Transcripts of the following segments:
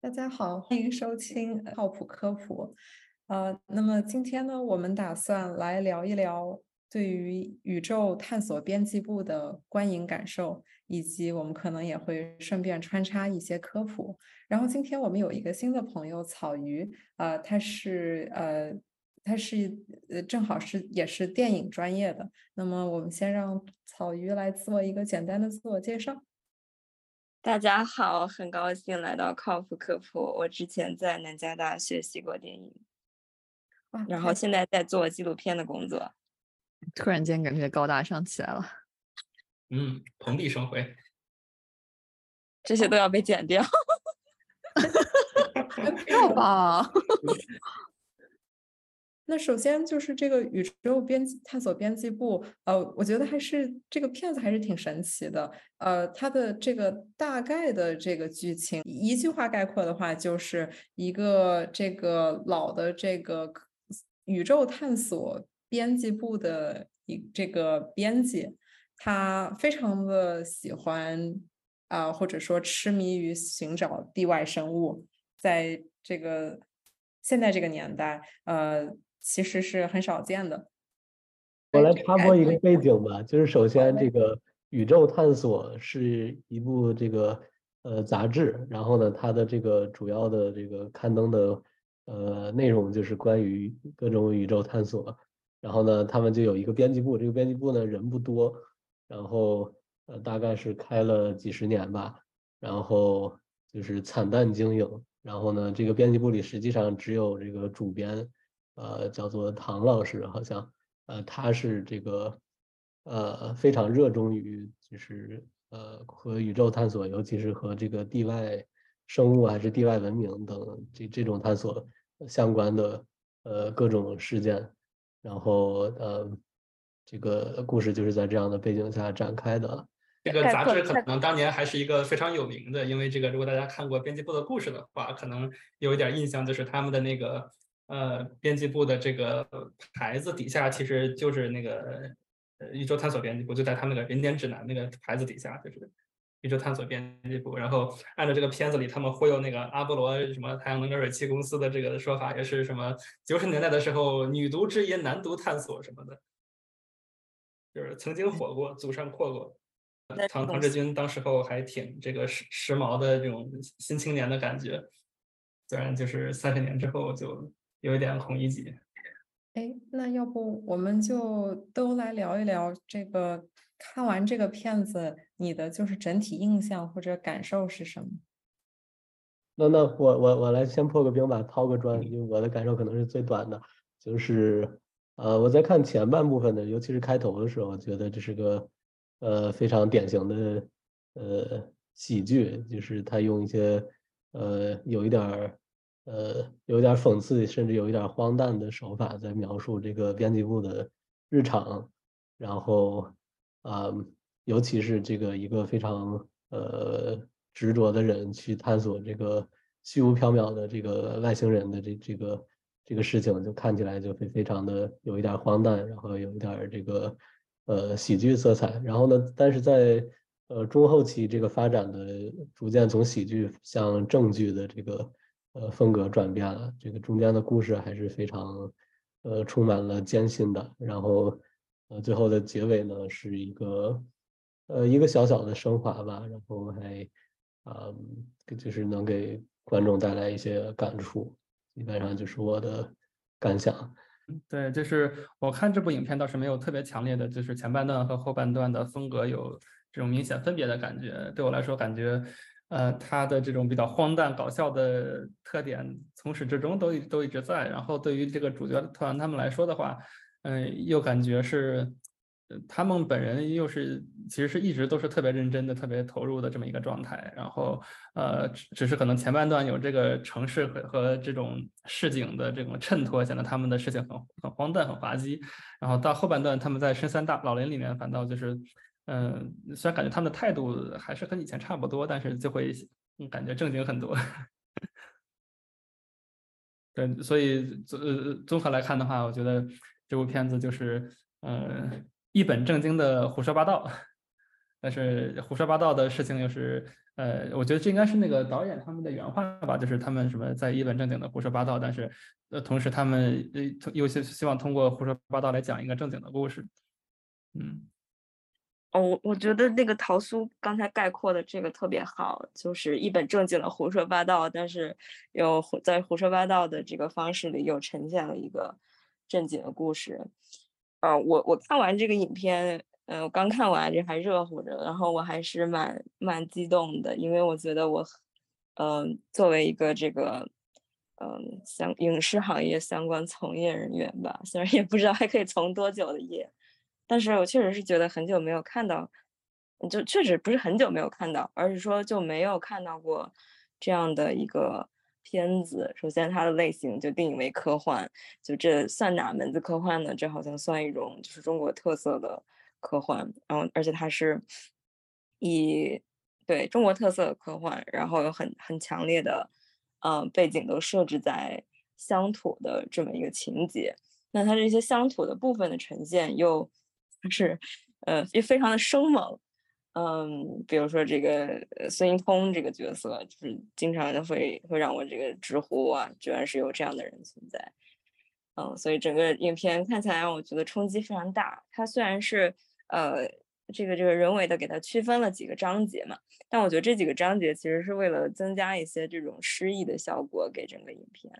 大家好，欢迎收听靠谱科普。呃，那么今天呢，我们打算来聊一聊对于宇宙探索编辑部的观影感受，以及我们可能也会顺便穿插一些科普。然后今天我们有一个新的朋友草鱼，呃，他是呃，他是呃，正好是也是电影专业的。那么我们先让草鱼来做一个简单的自我介绍。大家好，很高兴来到靠谱科普。我之前在南加大学习过电影，然后现在在做纪录片的工作。突然间感觉高大上起来了。嗯，蓬荜生辉。这些都要被剪掉。要吧。那首先就是这个宇宙编辑探索编辑部，呃，我觉得还是这个片子还是挺神奇的。呃，它的这个大概的这个剧情，一句话概括的话，就是一个这个老的这个宇宙探索编辑部的一这个编辑，他非常的喜欢啊，或者说痴迷于寻找地外生物，在这个现在这个年代，呃。其实是很少见的。我来插播一个背景吧，就是首先这个《宇宙探索》是一部这个呃杂志，然后呢，它的这个主要的这个刊登的呃内容就是关于各种宇宙探索。然后呢，他们就有一个编辑部，这个编辑部呢人不多，然后呃大概是开了几十年吧，然后就是惨淡经营。然后呢，这个编辑部里实际上只有这个主编。呃，叫做唐老师，好像，呃，他是这个，呃，非常热衷于就是呃和宇宙探索，尤其是和这个地外生物还是地外文明等这这种探索相关的呃各种事件，然后呃这个故事就是在这样的背景下展开的。这个杂志可能当年还是一个非常有名的，因为这个如果大家看过编辑部的故事的话，可能有一点印象，就是他们的那个。呃，编辑部的这个牌子底下其实就是那个呃宇宙探索编辑部，就在他那个人间指南那个牌子底下，就是宇宙探索编辑部。然后按照这个片子里他们忽悠那个阿波罗什么太阳能热水器公司的这个说法，也是什么九十年代的时候女读之音男读探索什么的，就是曾经火过，祖上阔过。唐唐志军当时候还挺这个时时髦的这种新青年的感觉，虽然就是三十年之后就。有一点孔乙己。哎，那要不我们就都来聊一聊这个看完这个片子，你的就是整体印象或者感受是什么？那那我我我来先破个冰吧，抛个砖，因为我的感受可能是最短的，就是呃我在看前半部分的，尤其是开头的时候，觉得这是个呃非常典型的呃喜剧，就是他用一些呃有一点儿。呃，有点讽刺，甚至有一点荒诞的手法在描述这个编辑部的日常，然后啊，尤其是这个一个非常呃执着的人去探索这个虚无缥缈的这个外星人的这这个这个事情，就看起来就非非常的有一点荒诞，然后有一点这个呃喜剧色彩。然后呢，但是在呃中后期这个发展的逐渐从喜剧向正剧的这个。呃，风格转变了，这个中间的故事还是非常，呃，充满了艰辛的。然后，呃，最后的结尾呢，是一个，呃，一个小小的升华吧。然后还，啊，就是能给观众带来一些感触。基本上就是我的感想。对，就是我看这部影片倒是没有特别强烈的，就是前半段和后半段的风格有这种明显分别的感觉。对我来说，感觉。呃，他的这种比较荒诞搞笑的特点，从始至终都一都一直在。然后对于这个主角团他们来说的话，嗯，又感觉是，他们本人又是其实是一直都是特别认真的、特别投入的这么一个状态。然后，呃，只是可能前半段有这个城市和和这种市井的这种衬托，显得他们的事情很很荒诞、很滑稽。然后到后半段，他们在深山大老林里面，反倒就是。嗯，虽然感觉他们的态度还是和以前差不多，但是就会感觉正经很多。对，所以综综合来看的话，我觉得这部片子就是呃一本正经的胡说八道，但是胡说八道的事情又是呃，我觉得这应该是那个导演他们的原话吧，就是他们什么在一本正经的胡说八道，但是呃，同时他们呃又希希望通过胡说八道来讲一个正经的故事。嗯，哦，我我觉得那个桃酥刚才概括的这个特别好，就是一本正经的胡说八道，但是又在胡说八道的这个方式里又呈现了一个正经的故事。呃，我我看完这个影片。嗯，我刚看完这还热乎着，然后我还是蛮蛮激动的，因为我觉得我，嗯，作为一个这个，嗯，相影视行业相关从业人员吧，虽然也不知道还可以从多久的业，但是我确实是觉得很久没有看到，就确实不是很久没有看到，而是说就没有看到过这样的一个片子。首先，它的类型就定义为科幻，就这算哪门子科幻呢？这好像算一种就是中国特色的。科幻，然后而且它是以对中国特色的科幻，然后有很很强烈的，嗯，背景都设置在乡土的这么一个情节。那它这些乡土的部分的呈现又是，呃，也非常的生猛。嗯，比如说这个孙一通这个角色，就是经常会会让我这个直呼啊，居然是有这样的人存在。嗯，所以整个影片看起来让我觉得冲击非常大。它虽然是呃，这个这个人为的给它区分了几个章节嘛，但我觉得这几个章节其实是为了增加一些这种诗意的效果给整个影片。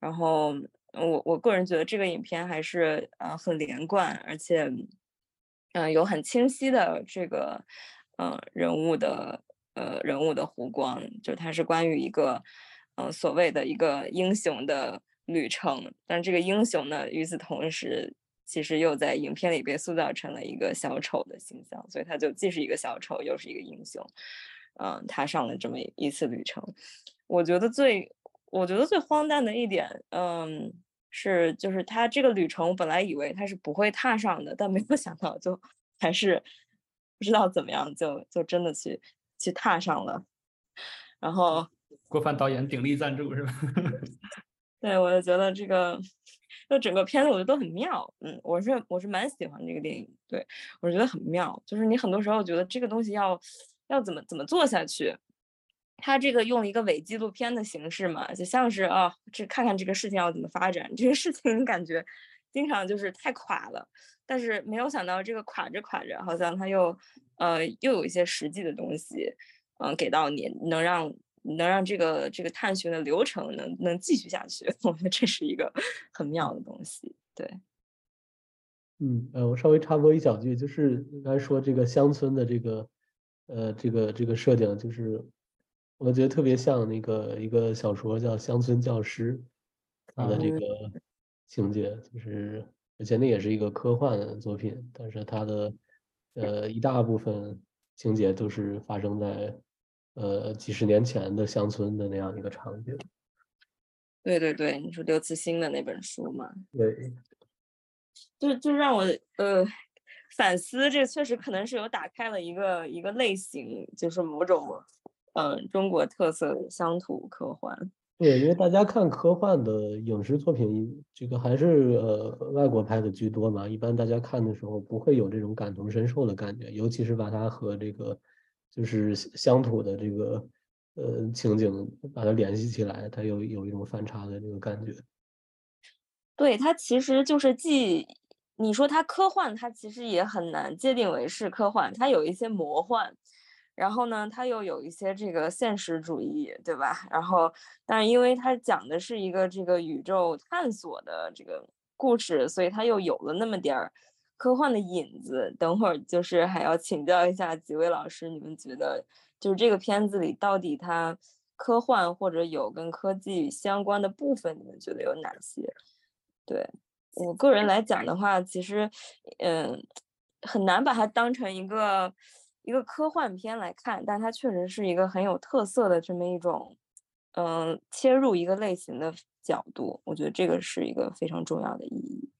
然后我我个人觉得这个影片还是呃很连贯，而且嗯有很清晰的这个呃人物的呃人物的弧光，就是它是关于一个嗯所谓的一个英雄的旅程，但这个英雄呢与此同时。其实又在影片里被塑造成了一个小丑的形象，所以他就既是一个小丑，又是一个英雄。嗯，踏上了这么一次旅程。我觉得最，我觉得最荒诞的一点，嗯，是就是他这个旅程，本来以为他是不会踏上的，但没有想到就还是不知道怎么样，就就真的去去踏上了。然后，郭帆导演鼎力赞助是吧？对，我就觉得这个。就整个片子我觉得都很妙，嗯，我是我是蛮喜欢这个电影，对我觉得很妙。就是你很多时候觉得这个东西要要怎么怎么做下去，他这个用一个伪纪录片的形式嘛，就像是啊，这看看这个事情要怎么发展，这个事情感觉经常就是太垮了，但是没有想到这个垮着垮着，好像他又呃又有一些实际的东西，嗯，给到你能让。能让这个这个探寻的流程能能继续下去，我觉得这是一个很妙的东西。对，嗯呃，我稍微插播一小句，就是刚才说这个乡村的这个呃这个这个设定，就是我觉得特别像那个一个小说叫《乡村教师》，它的这个情节就是，而且那也是一个科幻作品，但是它的呃一大部分情节都是发生在。呃，几十年前的乡村的那样一个场景。对对对，你说刘慈欣的那本书嘛？对，就就让我呃反思，这确实可能是有打开了一个一个类型，就是某种嗯中国特色的乡土科幻。对，因为大家看科幻的影视作品，这个还是呃外国拍的居多嘛，一般大家看的时候不会有这种感同身受的感觉，尤其是把它和这个。就是乡土的这个呃情景，把它联系起来，它有有一种反差的这个感觉。对，它其实就是既你说它科幻，它其实也很难界定为是科幻，它有一些魔幻，然后呢，它又有一些这个现实主义，对吧？然后，但是因为它讲的是一个这个宇宙探索的这个故事，所以它又有了那么点儿。科幻的影子，等会儿就是还要请教一下几位老师，你们觉得就是这个片子里到底它科幻或者有跟科技相关的部分，你们觉得有哪些？对我个人来讲的话，其实嗯很难把它当成一个一个科幻片来看，但它确实是一个很有特色的这么一种嗯切入一个类型的角度，我觉得这个是一个非常重要的意义。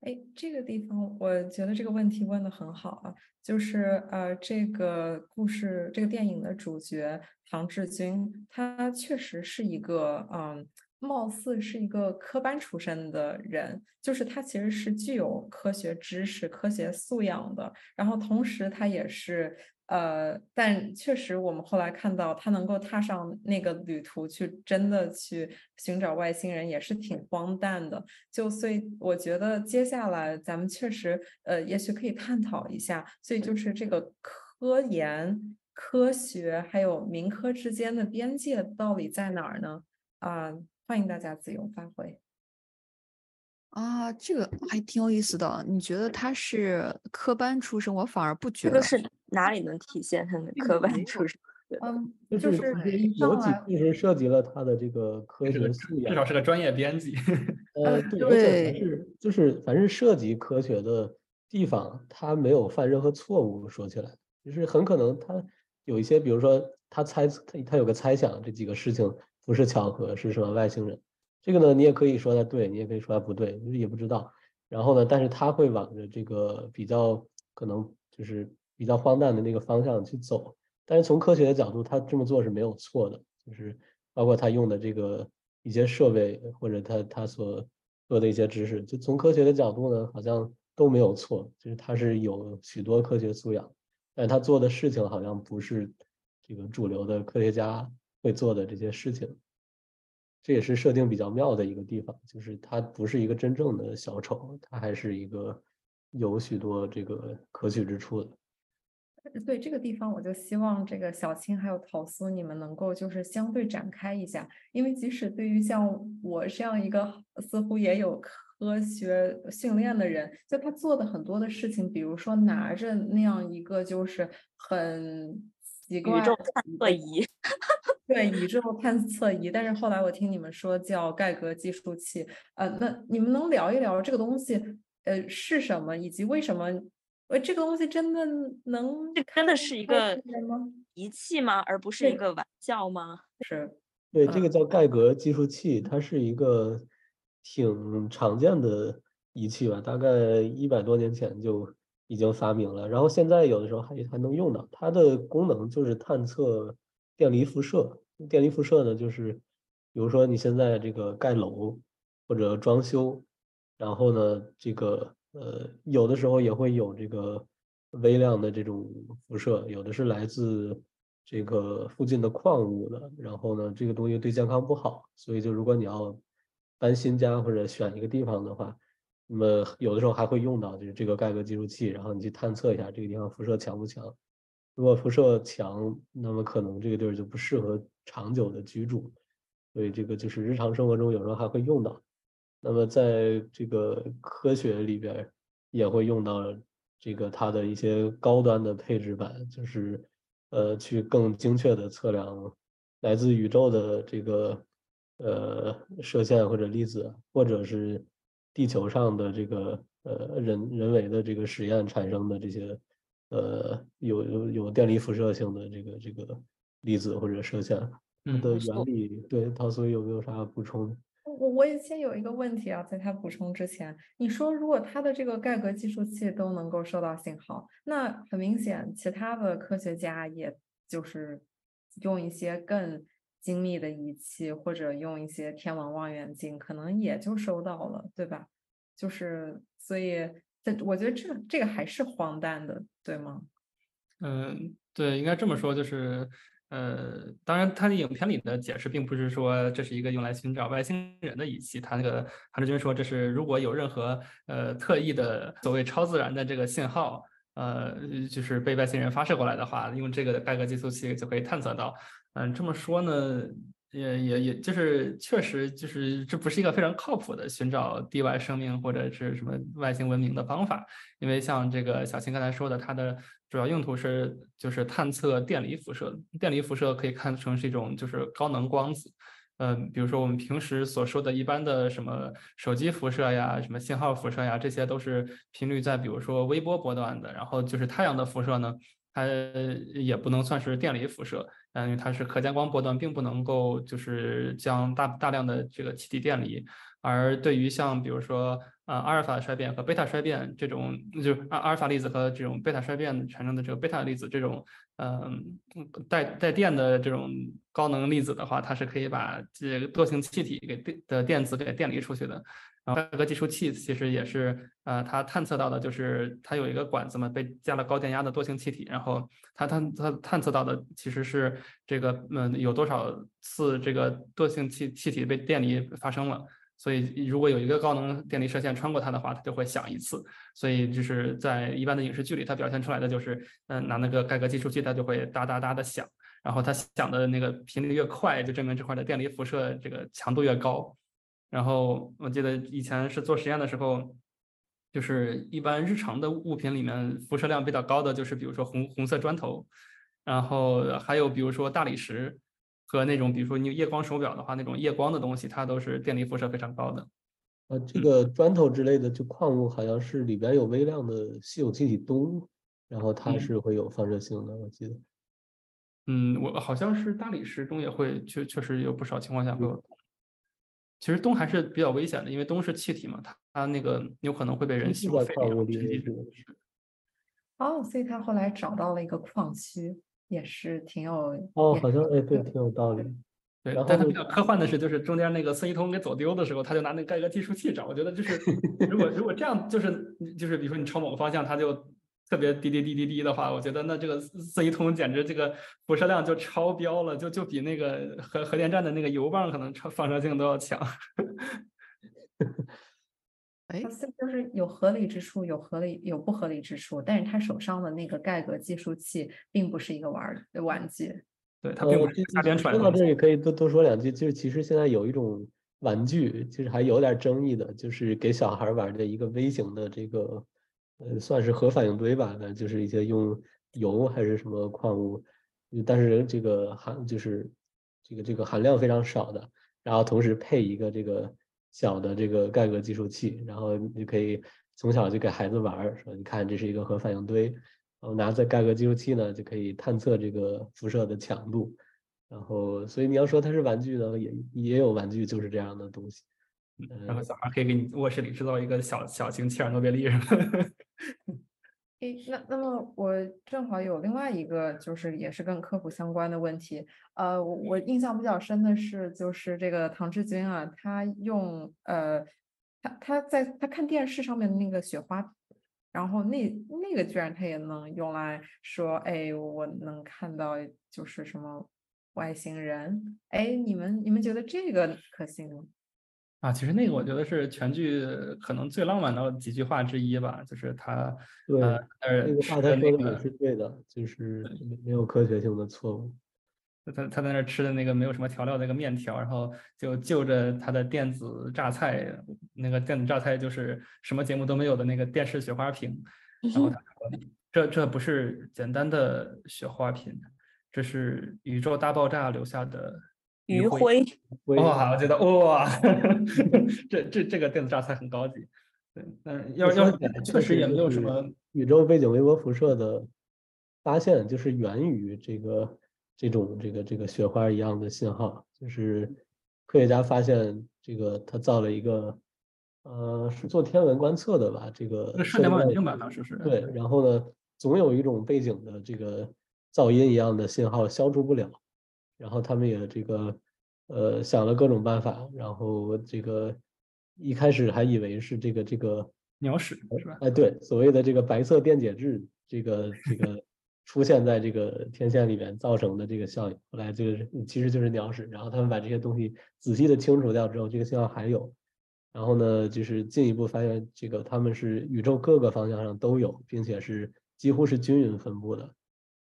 哎，这个地方我觉得这个问题问的很好啊，就是呃，这个故事这个电影的主角唐志军，他确实是一个嗯，貌似是一个科班出身的人，就是他其实是具有科学知识、科学素养的，然后同时他也是呃，但确实我们后来看到他能够踏上那个旅途去真的去寻找外星人，也是挺荒诞的。就所以我觉得接下来咱们确实呃，也许可以探讨一下，所以就是这个科研、科学还有民科之间的边界到底在哪儿呢？啊，欢迎大家自由发挥。啊，这个还挺有意思的。你觉得他是科班出身，我反而不觉得。这个是哪里能体现他的科班出身？嗯，就是有几部是涉及了他的这个科学素养，至少是个专业编辑。呃，对，是就是凡是涉及科学的地方，他没有犯任何错误。说起来，就是很可能他有一些，比如说他猜他他有个猜想，这几个事情不是巧合，是什么外星人。这个呢，你也可以说它对，你也可以说它不对，就是也不知道。然后呢，但是他会往着这个比较可能就是比较荒诞的那个方向去走。但是从科学的角度，他这么做是没有错的，就是包括他用的这个一些设备或者他他所做的一些知识，就从科学的角度呢，好像都没有错。就是他是有许多科学素养，但他做的事情好像不是这个主流的科学家会做的这些事情。这也是设定比较妙的一个地方，就是他不是一个真正的小丑，他还是一个有许多这个可取之处的。对这个地方，我就希望这个小青还有桃苏，你们能够就是相对展开一下，因为即使对于像我这样一个似乎也有科学训练的人，就他做的很多的事情，比如说拿着那样一个就是很奇怪宇宙探测仪。对宇宙探测仪，但是后来我听你们说叫盖格计数器，呃，那你们能聊一聊这个东西，呃，是什么，以及为什么，呃，这个东西真的能，这真的是一个仪器吗？而不是一个玩笑吗？是，对，这个叫盖格计数器，它是一个挺常见的仪器吧，大概一百多年前就已经发明了，然后现在有的时候还还能用到，它的功能就是探测。电离辐射，电离辐射呢，就是比如说你现在这个盖楼或者装修，然后呢，这个呃有的时候也会有这个微量的这种辐射，有的是来自这个附近的矿物的，然后呢，这个东西对健康不好，所以就如果你要搬新家或者选一个地方的话，那么有的时候还会用到就是这个盖格计数器，然后你去探测一下这个地方辐射强不强。如果辐射强，那么可能这个地儿就不适合长久的居住，所以这个就是日常生活中有时候还会用到。那么在这个科学里边也会用到这个它的一些高端的配置版，就是呃去更精确的测量来自宇宙的这个呃射线或者粒子，或者是地球上的这个呃人人为的这个实验产生的这些。呃，有有有电离辐射性的这个这个粒子或者射线的原理，对陶所有没有啥补充？我我也先有一个问题啊，在他补充之前，你说如果他的这个盖格计数器都能够收到信号，那很明显，其他的科学家也就是用一些更精密的仪器或者用一些天文望远镜，可能也就收到了，对吧？就是所以。这我觉得这这个还是荒诞的，对吗？嗯，对，应该这么说，就是呃，当然，他的影片里的解释并不是说这是一个用来寻找外星人的仪器，他那个韩志军说，这是如果有任何呃特异的所谓超自然的这个信号，呃，就是被外星人发射过来的话，用这个盖格计数器就可以探测到。嗯，这么说呢？也也也就是确实就是这不是一个非常靠谱的寻找地外生命或者是什么外星文明的方法，因为像这个小青刚才说的，它的主要用途是就是探测电离辐射，电离辐射可以看成是一种就是高能光子，嗯，比如说我们平时所说的一般的什么手机辐射呀、什么信号辐射呀，这些都是频率在比如说微波波段的，然后就是太阳的辐射呢。它也不能算是电离辐射，嗯，因为它是可见光波段，并不能够就是将大大量的这个气体电离而对于像比如说呃阿尔法衰变和贝塔衰变这种，就阿阿尔法粒子和这种贝塔衰变产生的这个贝塔粒子这种，嗯，带带电的这种高能粒子的话，它是可以把这个惰性气体给电的电子给电离出去的。然后盖格计数器其实也是，呃，它探测到的就是它有一个管子嘛，被加了高电压的惰性气体，然后它探它探测到的其实是这个，嗯，有多少次这个惰性气气体被电离发生了。所以如果有一个高能电离射线穿过它的话，它就会响一次。所以就是在一般的影视剧里，它表现出来的就是，嗯，拿那个盖格计数器，它就会哒哒哒的响，然后它响的那个频率越快，就证明这块的电离辐射这个强度越高。然后我记得以前是做实验的时候，就是一般日常的物品里面辐射量比较高的，就是比如说红红色砖头，然后还有比如说大理石和那种比如说你夜光手表的话，那种夜光的东西，它都是电离辐射非常高的。呃，这个砖头之类的就矿物好像是里边有微量的稀有气体氡，然后它是会有放射性的，我记得。嗯，我好像是大理石中也会确确实有不少情况下会有。其实东还是比较危险的，因为东是气体嘛，它它那个有可能会被人吸入肺里。哦，所以他后来找到了一个矿区，也是挺有哦，好像哎对，挺有道理。对，但他比较科幻的是，就是中间那个孙一通给走丢的时候，他就拿那个盖个计数器找。我觉得就是如果如果这样，就是就是比如说你朝某个方向，他就。特别滴滴滴滴滴的话，我觉得那这个四一通简直这个辐射量就超标了，就就比那个核核电站的那个油棒可能超放射性都要强。哎，就是有合理之处，有合理有不合理之处，但是他手上的那个盖格计数器并不是一个玩玩具。对，他并不是瞎编出来的。说到这里可以多多说两句，就是其实现在有一种玩具，其实还有点争议的，就是给小孩玩的一个微型的这个。呃，算是核反应堆吧，那就是一些用油还是什么矿物，但是这个含就是这个这个含量非常少的，然后同时配一个这个小的这个盖格计数器，然后你可以从小就给孩子玩，说你看这是一个核反应堆，然后拿着盖格计数器呢就可以探测这个辐射的强度，然后所以你要说它是玩具呢，也也有玩具就是这样的东西。然后小孩可以给你卧室里制造一个小小型切尔诺贝利，是吗？诶，那那么我正好有另外一个，就是也是跟科普相关的问题。呃，我我印象比较深的是，就是这个唐志军啊，他用呃，他他在他看电视上面的那个雪花，然后那那个居然他也能用来说，哎，我能看到就是什么外星人。哎，你们你们觉得这个可信吗？啊，其实那个我觉得是全剧可能最浪漫的几句话之一吧，就是他，对，那个话他说的也是对的，就是没有科学性的错误。他他在那吃的那个没有什么调料那个面条，然后就就着他的电子榨菜，那个电子榨菜就是什么节目都没有的那个电视雪花屏，然后他说，这这不是简单的雪花屏，这是宇宙大爆炸留下的。余晖哇，我觉得哇，这这这个电子榨菜很高级。对，但要要确实也没有什么宇宙背景微波辐射的发现，就是源于这个这种这个这个雪花一样的信号。就是科学家发现这个，他造了一个呃，是做天文观测的吧？这个射电望远镜吧，当时是。对，然后呢，总有一种背景的这个噪音一样的信号消除不了。然后他们也这个，呃，想了各种办法，然后这个一开始还以为是这个这个鸟屎是吧？哎，对，所谓的这个白色电解质，这个这个 出现在这个天线里面造成的这个效应，后来就是其实就是鸟屎。然后他们把这些东西仔细的清除掉之后，这个信号还有。然后呢，就是进一步发现这个他们是宇宙各个方向上都有，并且是几乎是均匀分布的，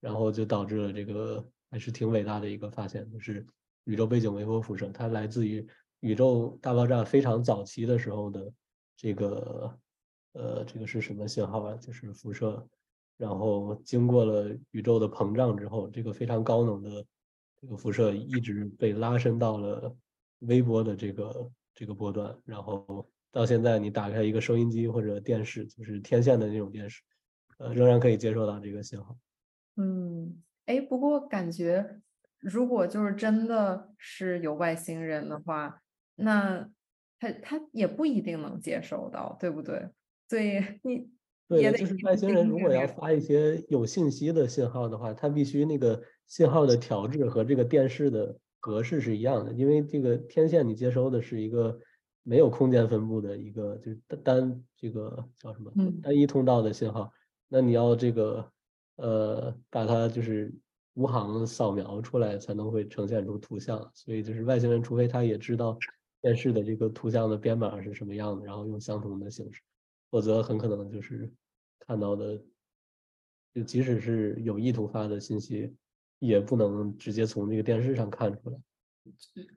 然后就导致了这个。还是挺伟大的一个发现，就是宇宙背景微波辐射，它来自于宇宙大爆炸非常早期的时候的这个呃，这个是什么信号啊？就是辐射，然后经过了宇宙的膨胀之后，这个非常高能的这个辐射一直被拉伸到了微波的这个这个波段，然后到现在你打开一个收音机或者电视，就是天线的那种电视，呃，仍然可以接收到这个信号。嗯。哎，不过感觉如果就是真的是有外星人的话，那他他也不一定能接收到，对不对？所以你对的，就是外星人如果要发一些有信息的信号的话，他必须那个信号的调制和这个电视的格式是一样的，因为这个天线你接收的是一个没有空间分布的一个就是单单这个叫什么嗯单一通道的信号，那你要这个呃把它就是无行扫描出来才能会呈现出图像，所以就是外星人除非他也知道电视的这个图像的编码是什么样的，然后用相同的形式。否则很可能就是看到的，就即使是有意图发的信息，也不能直接从这个电视上看出来。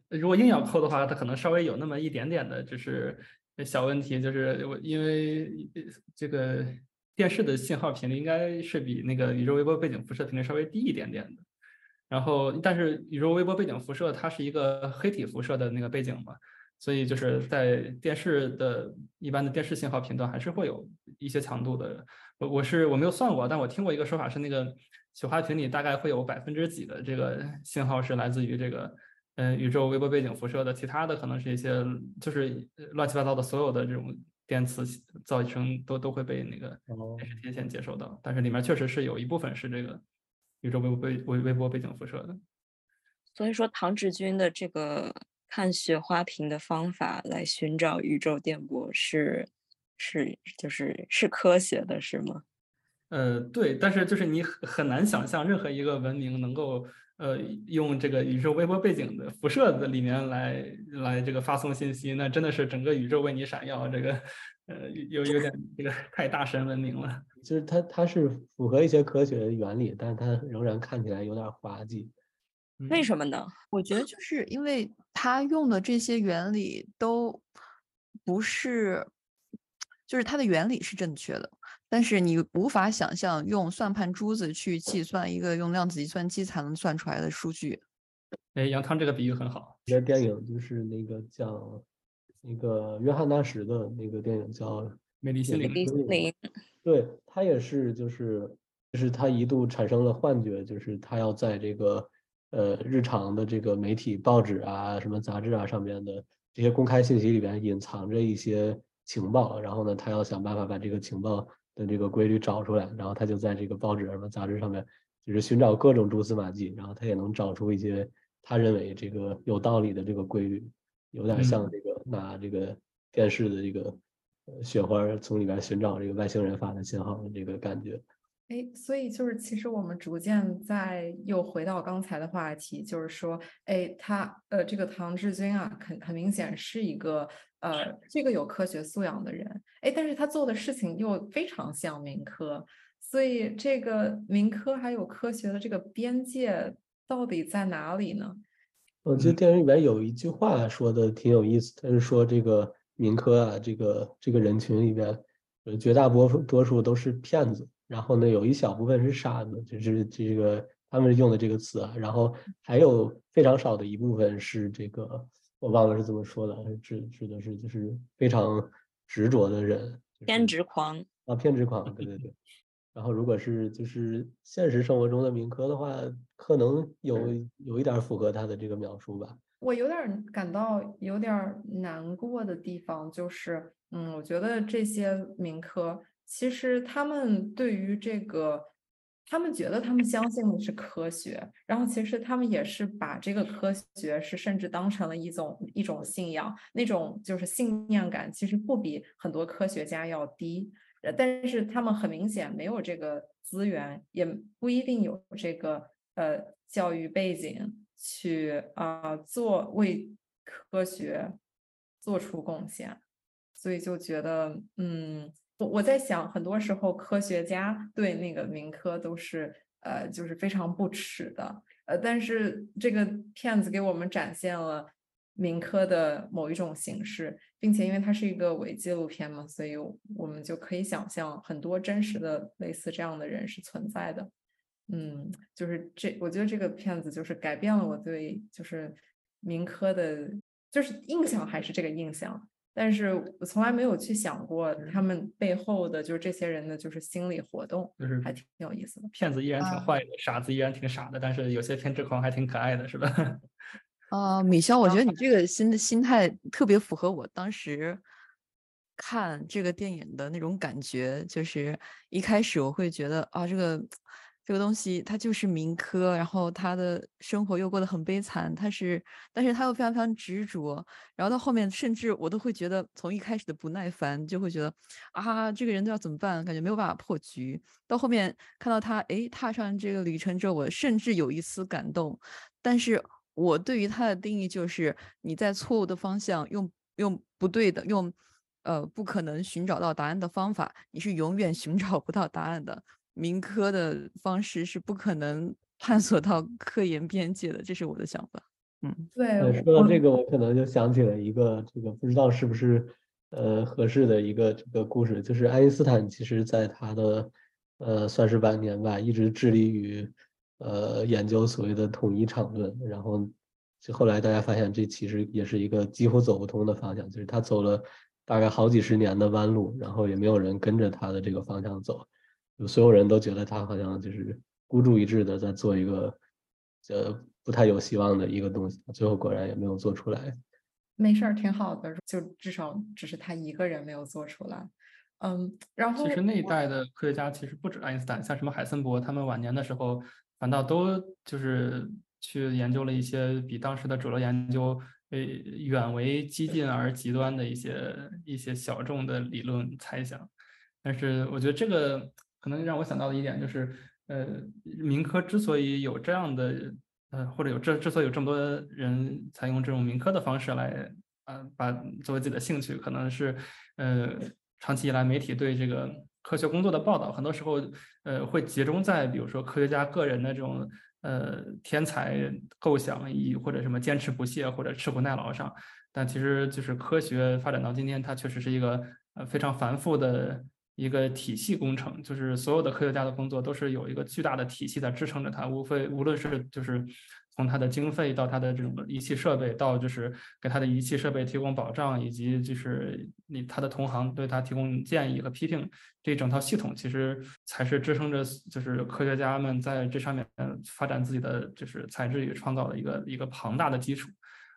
如果硬要抠的话，它可能稍微有那么一点点的，就是小问题，就是我因为这个电视的信号频率应该是比那个宇宙微波背景辐射频率稍微低一点点的。然后，但是宇宙微波背景辐射它是一个黑体辐射的那个背景嘛，所以就是在电视的一般的电视信号频段还是会有一些强度的。我我是我没有算过，但我听过一个说法是那个雪花群里大概会有百分之几的这个信号是来自于这个嗯宇宙微波背景辐射的，其他的可能是一些就是呃乱七八糟的所有的这种电磁噪声都都会被那个哦电视天线接收到，但是里面确实是有一部分是这个宇宙微波微微波背景辐射的。所以说，唐志军的这个看雪花屏的方法来寻找宇宙电波是是就是是科学的，是吗？呃，对，但是就是你很很难想象任何一个文明能够呃用这个宇宙微波背景的辐射的里面来来这个发送信息，那真的是整个宇宙为你闪耀，这个呃有有点这个太大神文明了。就是它它是符合一些科学原理，但是它仍然看起来有点滑稽。为嗯什么呢？我觉得就是因为它用的这些原理都不是，就是它的原理是正确的，但是你无法想象用算盘珠子去计算一个用量子计算机才能算出来的数据。哎，杨康这个比喻很好。一个电影就是那个叫那个约翰纳什的那个电影叫美丽心灵李嗯林对他也是，就是就是他一度产生了幻觉，就是他要在这个呃日常的这个媒体、报纸啊、什么杂志啊上面的这些公开信息里边隐藏着一些情报，然后呢，他要想办法把这个情报的这个规律找出来，然后他就在这个报纸什么杂志上面，就是寻找各种蛛丝马迹，然后他也能找出一些他认为这个有道理的这个规律，有点像嗯这个拿这个电视的这个呃雪花从里边寻找这个外星人发的信号的这个感觉。哎，所以就是，其实我们逐渐在又回到刚才的话题，就是说，哎，他呃，这个唐志军啊，很很明显是一个呃，这个有科学素养的人，哎，但是他做的事情又非常像民科，所以这个民科还有科学的这个边界到底在哪里呢？我记得嗯。电影里边有一句话说的挺有意思，他是说这个民科啊，这个这个人群里边，呃，绝大多数多数都是骗子，然后呢，有一小部分是傻子，就是这个他们用的这个词啊，然后还有非常少的一部分是这个我忘了是怎么说的，指指的是就是非常执着的人，就是偏执狂。啊，偏执狂，对对对。然后，如果是就是现实生活中的民科的话，可能有有一点儿符合他的这个描述吧。我有点儿感到有点儿难过的地方就是，嗯，我觉得这些民科其实他们对于这个，他们觉得他们相信的是科学，然后其实他们也是把这个科学是甚至当成了一种一种信仰，那种就是信念感其实不比很多科学家要低。但是他们很明显没有这个资源，也不一定有这个呃教育背景去啊、做为科学做出贡献，所以就觉得嗯，我我在想，很多时候科学家对那个民科都是呃就是非常不耻的，呃，但是这个片子给我们展现了。民科的某一种形式，并且因为它是一个伪纪录片嘛，所以我们就可以想象很多真实的类似这样的人是存在的。嗯，就是这，我觉得这个片子就是改变了我对就是民科的，就是印象还是这个印象，但是我从来没有去想过他们背后的就是这些人的就是心理活动，就是还挺有意思的。骗子依然挺啊坏的，傻子依然挺傻的，但是有些偏执狂还挺可爱的，是吧？啊，米肖，我觉得你这个心的心态特别符合我当时看这个电影的那种感觉，就是一开始我会觉得啊，这个这个东西它就是民科，然后他的生活又过得很悲惨，他是，但是他又非常非常执着，然后到后面甚至我都会觉得从一开始的不耐烦，就会觉得啊，这个人都要怎么办？感觉没有办法破局。到后面看到他哎踏上这个旅程之后，我甚至有一丝感动，但是。我对于他的定义就是，你在错误的方向用用不对的用，呃，不可能寻找到答案的方法，你是永远寻找不到答案的。民科的方式是不可能探索到科研边界的，这是我的想法。嗯，对。说到这个，我可能就想起了一个这个不知道是不是呃合适的一个这个故事，就是爱因斯坦其实在他的呃算是晚年吧，一直致力于。呃，研究所谓的统一场论，然后就后来大家发现，这其实也是一个几乎走不通的方向，就是他走了大概好几十年的弯路，然后也没有人跟着他的这个方向走，就所有人都觉得他好像就是孤注一掷的在做一个呃不太有希望的一个东西，最后果然也没有做出来。没事儿，挺好的，就至少只是他一个人没有做出来。嗯，然后其实那一代的科学家其实不止爱因斯坦，像什么海森伯，他们晚年的时候。反倒都就是去研究了一些比当时的主流研究呃远为激进而极端的一些一些小众的理论猜想，但是我觉得这个可能让我想到的一点就是，呃，民科之所以有这样的呃或者有这之所以有这么多人采用这种民科的方式来呃把作为自己的兴趣，可能是呃长期以来媒体对这个。科学工作的报道，很多时候，呃，会集中在比如说科学家个人的这种呃天才构想，以或者什么坚持不懈或者吃苦耐劳上。但其实就是科学发展到今天，它确实是一个呃非常繁复的一个体系工程，就是所有的科学家的工作都是有一个巨大的体系在支撑着它，无非无论是就是。从它的经费到它的这种仪器设备，到就是给它的仪器设备提供保障，以及就是你它的同行对它提供建议和批评，这一整套系统其实才是支撑着就是科学家们在这上面发展自己的就是材质与创造的一个一个庞大的基础。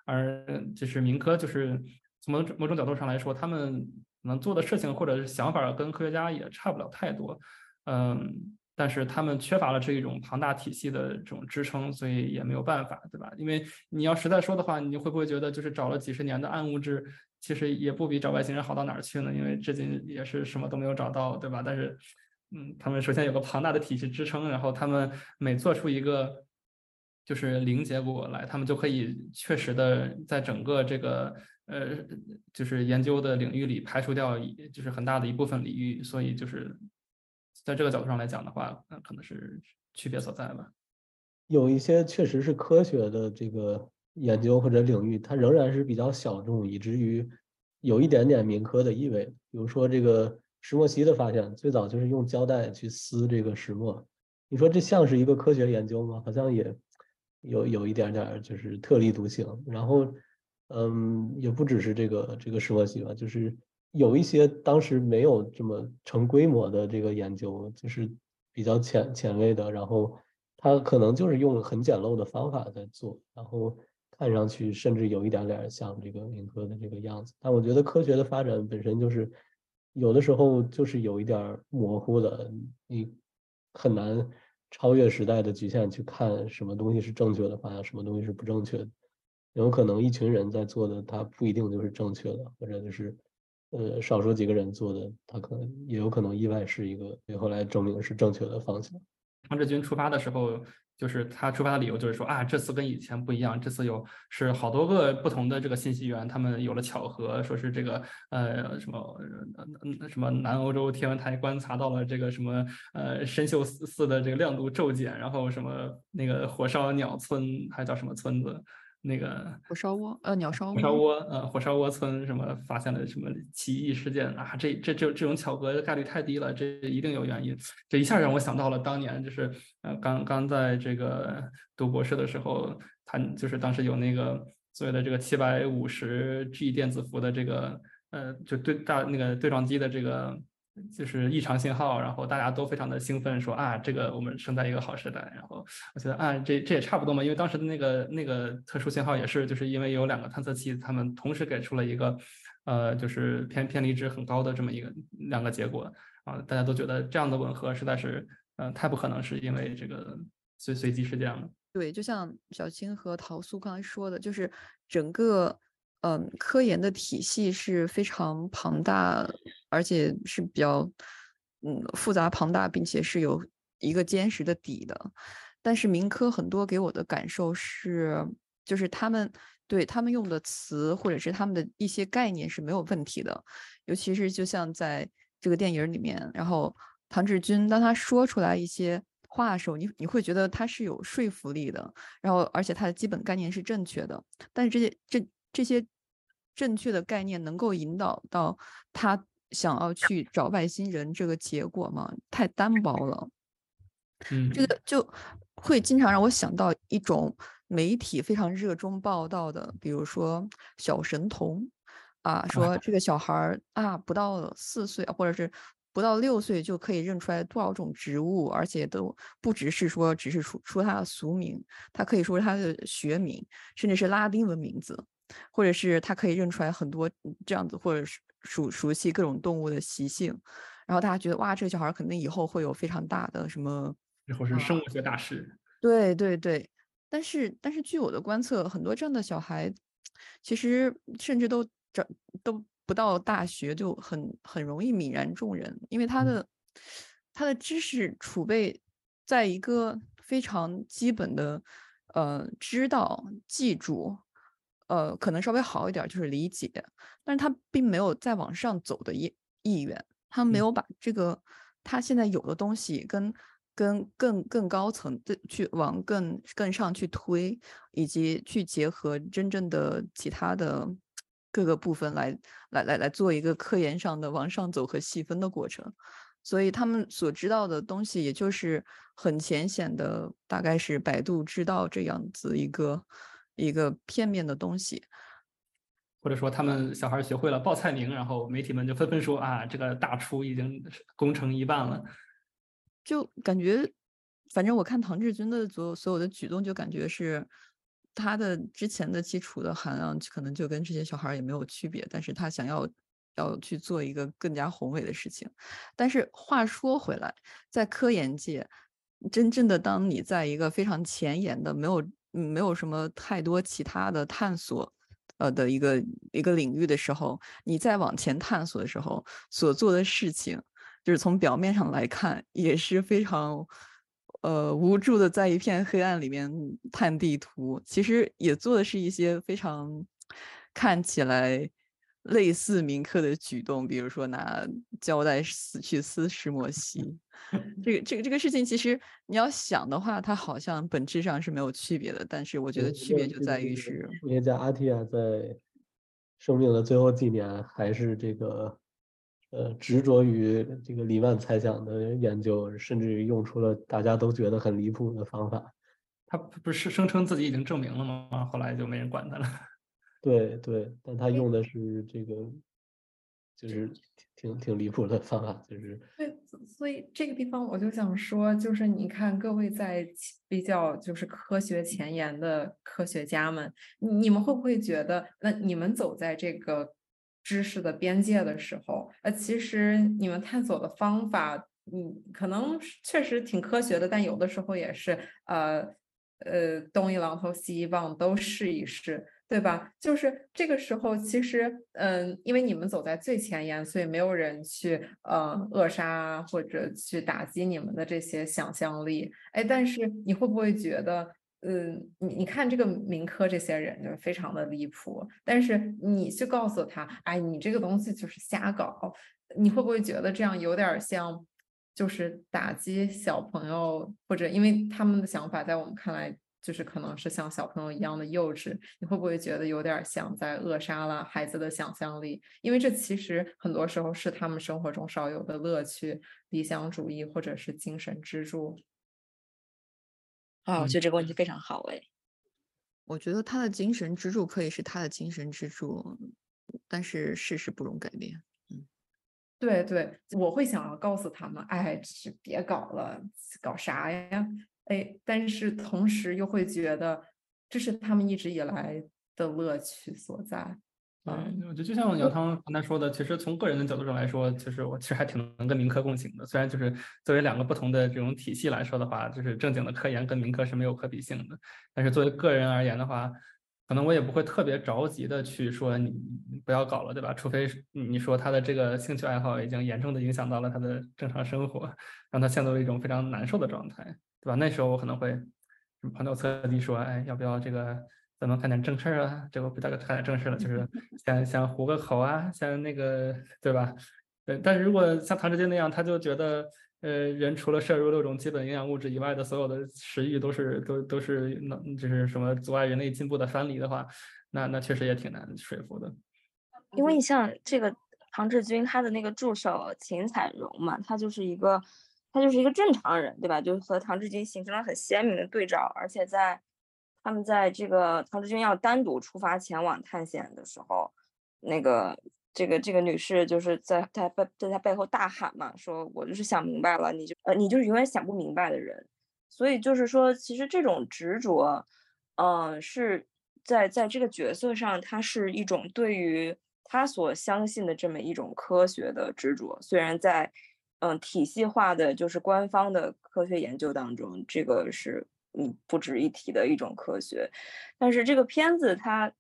而就是民科就是从某某种角度上来说，他们能做的事情或者是想法跟科学家也差不了太多，嗯。但是他们缺乏了这一种庞大体系的这种支撑，所以也没有办法，对吧？因为你要实在说的话，你会不会觉得就是找了几十年的暗物质，其实也不比找外星人好到哪儿去呢？因为至今也是什么都没有找到，对吧？但是，嗯，他们首先有个庞大的体系支撑，然后他们每做出一个就是零结果来，他们就可以确实的在整个这个呃就是研究的领域里排除掉就是很大的一部分领域，所以就是。在这个角度上来讲的话，那可能是区别所在吧。有一些确实是科学的这个研究或者领域，它仍然是比较小众，以至于有一点点民科的意味。比如说这个石墨烯的发现，最早就是用胶带去撕这个石墨。你说这像是一个科学研究吗？好像也有有一点点就是特立独行。然后，嗯，也不只是这个这个石墨烯吧，就是。有一些当时没有这么成规模的这个研究，就是比较前前卫的，然后他可能就是用很简陋的方法在做，然后看上去甚至有一点点像这个民科的这个样子。但我觉得科学的发展本身就是有的时候就是有一点模糊的，你很难超越时代的局限去看什么东西是正确的方向，什么东西是不正确的。有可能一群人在做的，它不一定就是正确的，或者就是。呃，少数几个人做的，他可能也有可能意外是一个，后来证明是正确的方向。张志军出发的时候，就是他出发的理由就是说啊，这次跟以前不一样，这次有是好多个不同的这个信息源，他们有了巧合，说是这个呃什么什么南欧洲天文台观察到了这个什么呃深锈四的这个亮度骤减，然后什么那个火烧鸟村还叫什么村子？那个火烧窝，呃，鸟烧火烧窝，呃，火烧窝村什么发现了什么奇异事件啊？这这这这种巧合的概率太低了，这一定有原因。这一下让我想到了当年，就是呃，刚刚在这个读博士的时候，他就是当时有那个所谓的这个七百五十 G 电子伏的这个呃，就对大那个对撞机的这个就是异常信号，然后大家都非常的兴奋，说啊，这个我们生在一个好时代。然后我觉得啊，这这也差不多嘛，因为当时的那个那个特殊信号也是，就是因为有两个探测器，他们同时给出了一个呃，就是偏偏离值很高的这么一个两个结果啊，大家都觉得这样的吻合实在是呃太不可能是因为这个随随机事件了。对，就像小青和陶苏刚才说的，就是整个。嗯，科研的体系是非常庞大，而且是比较嗯复杂庞大，并且是有一个坚实的底的。但是民科很多给我的感受是，就是他们对他们用的词或者是他们的一些概念是没有问题的。尤其是就像在这个电影里面，然后唐志军当他说出来一些话的时候，你你会觉得他是有说服力的，然后而且他的基本概念是正确的。但是这些这。这些正确的概念能够引导到他想要去找外星人这个结果吗？太单薄了。嗯，这个就会经常让我想到一种媒体非常热衷报道的，比如说小神童啊，说这个小孩儿啊不到四岁或者是不到六岁就可以认出来多少种植物，而且都不只是说只是说说他的俗名，他可以说他的学名，甚至是拉丁文名字。或者是他可以认出来很多这样子，或者是熟熟悉各种动物的习性，然后大家觉得哇，这个小孩肯定以后会有非常大的什么，以后是生物学大师。对对对，但是但是据我的观测，很多这样的小孩，其实甚至都长都不到大学就很很容易泯然众人，因为他的他的知识储备在一个非常基本的呃知道记住。呃，可能稍微好一点，就是理解，但是他并没有再往上走的意意愿，他没有把这个他现在有的东西跟跟更更高层的去往更更上去推，以及去结合真正的其他的各个部分来来来来做一个科研上的往上走和细分的过程，所以他们所知道的东西也就是很浅显的，大概是百度知道这样子一个。一个片面的东西，或者说他们小孩学会了报菜名，然后媒体们就纷纷说啊，这个大厨已经功成一半了。就感觉，反正我看唐志军的所所有的举动，就感觉是他的之前的基础的含量可能就跟这些小孩也没有区别，但是他想要要去做一个更加宏伟的事情。但是话说回来，在科研界，真正的当你在一个非常前沿的没有。嗯，没有什么太多其他的探索，呃的一个一个领域的时候，你再往前探索的时候，所做的事情，就是从表面上来看，也是非常，呃无助的，在一片黑暗里面探地图。其实也做的是一些非常看起来。类似铭刻的举动，比如说拿胶带撕去撕石墨烯，这个这个这个事情，其实你要想的话，它好像本质上是没有区别的。但是我觉得区别就在于是，数学家阿提亚在生命的最后几年，还是这个呃执着于这个黎曼猜想的研究，甚至于用出了大家都觉得很离谱的方法。他不是声称自己已经证明了吗？后来就没人管他了。对对，但他用的是这个，就是挺挺离谱的方法，就是对，所以这个地方我就想说，就是你看各位在比较就是科学前沿的科学家们，你们会不会觉得，那你们走在这个知识的边界的时候，呃，其实你们探索的方法，嗯，可能确实挺科学的，但有的时候也是，呃呃，东一榔头西一棒，都试一试。对吧？就是这个时候，其实，嗯，因为你们走在最前沿，所以没有人去呃扼杀或者去打击你们的这些想象力。哎，但是你会不会觉得，嗯，你你看这个民科这些人就非常的离谱，但是你去告诉他，哎，你这个东西就是瞎搞，你会不会觉得这样有点像，就是打击小朋友，或者因为他们的想法在我们看来。就是可能是像小朋友一样的幼稚，你会不会觉得有点像在扼杀了孩子的想象力？因为这其实很多时候是他们生活中少有的乐趣、理想主义或者是精神支柱。啊，我觉得这个问题非常好哎。我觉得他的精神支柱可以是他的精神支柱，但是事实不容改变。对对，我会想要告诉他们，哎，别搞了，搞啥呀？哎，但是同时又会觉得这是他们一直以来的乐趣所在。嗯，我觉得就像杨汤刚才说的，其实从个人的角度上来说，就是我其实还挺能跟民科共情的。虽然就是作为两个不同的这种体系来说的话，就是正经的科研跟民科是没有可比性的。但是作为个人而言的话，可能我也不会特别着急的去说你不要搞了，对吧？除非你说他的这个兴趣爱好已经严重的影响到了他的正常生活，让他陷入了一种非常难受的状态，对吧？那时候我可能会旁敲侧击说，哎，要不要这个咱们干点正事儿啊？这个不叫干点正事了，就 是想想糊个口啊，像那个对吧？对，但是如果像唐志军那样，他就觉得。呃，人除了摄入六种基本营养物质以外的所有的食欲都是都都是能就是什么阻碍人类进步的藩篱的话，那那确实也挺难说服的。因为你像这个唐志军他的那个助手秦彩荣嘛，他就是一个他就是一个正常人，对吧？就是和唐志军形成了很鲜明的对照，而且在他们在这个唐志军要单独出发前往探险的时候，那个。这个这个女士就是在在背在他背后大喊嘛，说我就是想明白了，你就呃你就是永远想不明白的人，所以就是说，其实这种执着，嗯，是在在这个角色上，它是一种对于他所相信的这么一种科学的执着。虽然在嗯体系化的就是官方的科学研究当中，这个是嗯不值一提的一种科学，但是这个片子它。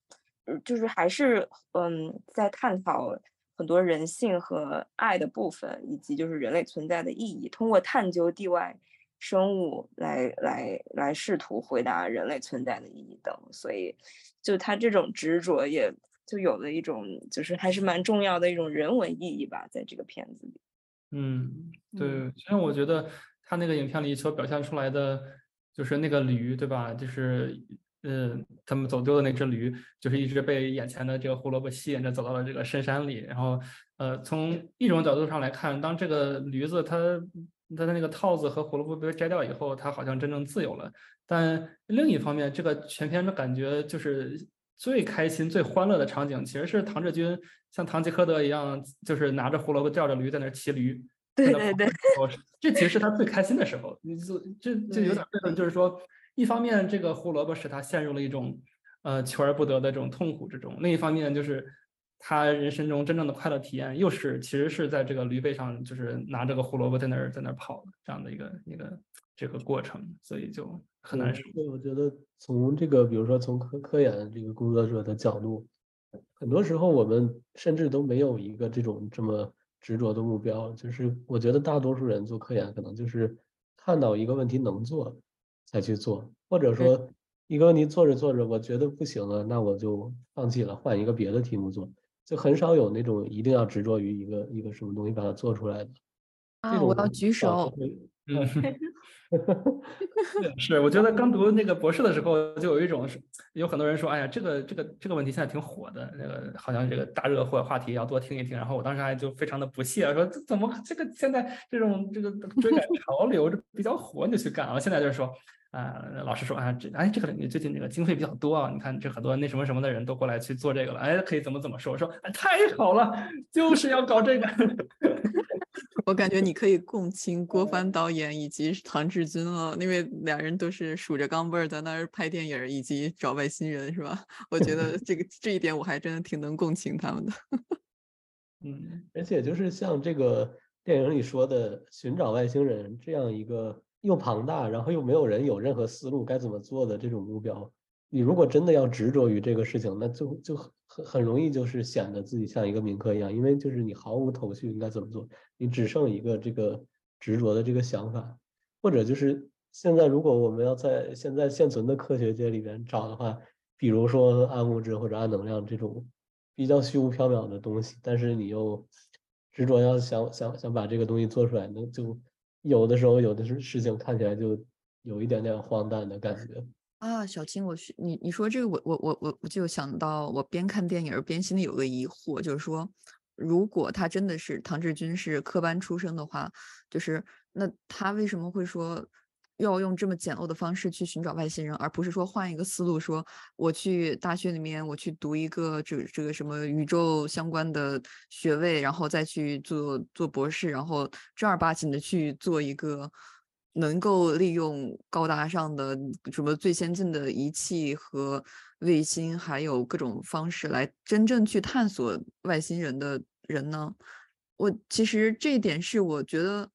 就是还是嗯，在探讨很多人性和爱的部分，以及就是人类存在的意义。通过探究地外生物来来来试图回答人类存在的意义等，所以就他这种执着，也就有了一种就是还是蛮重要的一种人文意义吧，在这个片子里。嗯，对，其实我觉得他那个影片里所表现出来的就是那个驴，对吧？就是。呃，他们走丢的那只驴，就是一直被眼前的这个胡萝卜吸引着走到了这个深山里。然后，呃，从一种角度上来看，当这个驴子它它的那个套子和胡萝卜被摘掉以后，它好像真正自由了。但另一方面，这个全片的感觉就是最开心、最欢乐的场景，其实是唐志军像唐吉诃德一样，就是拿着胡萝卜吊着驴在那骑驴。对对对，这其实是他最开心的时候。你就这就有点就是说。一方面，这个胡萝卜使他陷入了一种，呃，求而不得的这种痛苦之中；另一方面，就是他人生中真正的快乐体验，又是其实是在这个驴背上，就是拿着个胡萝卜在那儿在那儿跑这样的一个一个这个过程，所以就很难受。对，我觉得从这个，比如说从科科研这个工作者的角度，很多时候我们甚至都没有一个这种这么执着的目标。就是我觉得大多数人做科研，可能就是看到一个问题能做。才去做，或者说一个问题做着做着，我觉得不行了，那我就放弃了，换一个别的题目做，就很少有那种一定要执着于一个一个什么东西把它做出来的。啊，我要举手。嗯，是，我觉得刚读那个博士的时候，就有一种是，有很多人说，哎呀，这个这个这个问题现在挺火的，那个好像这个大热或话题要多听一听。然后我当时还就非常的不屑，说这怎么这个现在这种这个 追赶潮流，这比较火，你就去干啊。现在就是说。啊，老师说啊，这哎，这个领域最近这个经费比较多啊，你看这很多那什么什么的人都过来去做这个了，哎，可以怎么怎么说？我说太好了，就是要搞这个。我感觉你可以共情郭帆导演以及唐志军了，因为俩人都是数着钢镚在那儿拍电影以及找外星人，是吧？我觉得这个这一点我还真的挺能共情他们的。嗯，而且就是像这个电影里说的寻找外星人这样一个。又庞大，然后又没有人有任何思路该怎么做的这种目标，你如果真的要执着于这个事情，那就就很容易就是显得自己像一个民科一样，因为就是你毫无头绪应该怎么做，你只剩一个这个执着的这个想法，或者就是现在如果我们要在现在现存的科学界里边找的话，比如说暗物质或者暗能量这种比较虚无缥缈的东西，但是你又执着要想想想把这个东西做出来，那就。有的时候，有的是事情看起来就有一点点荒诞的感觉啊。小青，我是你你说这个，我我我我我就想到，我边看电影边心里有个疑惑，就是说，如果他真的是唐志军是科班出身的话，就是那他为什么会说要用这么简陋的方式去寻找外星人，而不是说换一个思路，说我去大学里面我去读一个这这个什么宇宙相关的学位，然后再去做做博士，然后正儿八经的去做一个能够利用高大上的什么最先进的仪器和卫星，还有各种方式来真正去探索外星人的人呢？我其实这一点是我觉得。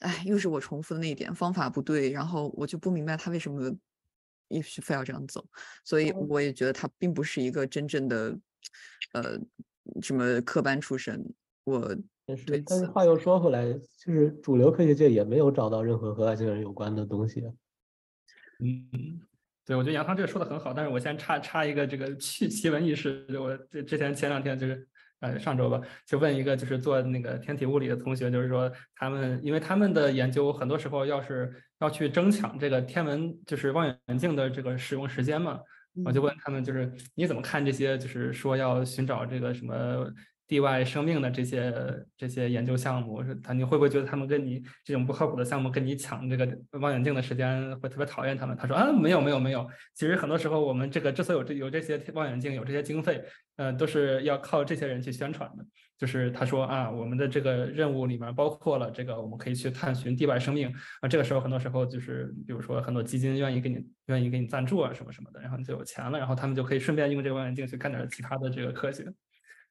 哎，又是我重复的那一点，方法不对，然后我就不明白他为什么也许非要这样走，所以我也觉得他并不是一个真正的，呃，什么科班出身。我但是但是话又说回来，就是主流科学界也没有找到任何和外星人有关的东西。嗯，对，我觉得杨康这个说的很好，但是我先插插一个这个趣奇闻异事，就我这之前前两天就是。呃，上周吧，就问一个就是做那个天体物理的同学，就是说他们，因为他们的研究很多时候要是要去争抢这个天文就是望远镜的这个使用时间嘛，我就问他们，就是你怎么看这些，就是说要寻找这个什么。地外生命的这些这些研究项目，他你会不会觉得他们跟你这种不靠谱的项目跟你抢这个望远镜的时间，会特别讨厌他们？他说啊，没有没有没有，其实很多时候我们这个之所以有这有这些望远镜，有这些经费，呃，都是要靠这些人去宣传的。就是他说啊，我们的这个任务里面包括了这个，我们可以去探寻地外生命啊。这个时候很多时候就是比如说很多基金愿意给你愿意给你赞助啊什么什么的，然后你就有钱了，然后他们就可以顺便用这个望远镜去干点其他的这个科学。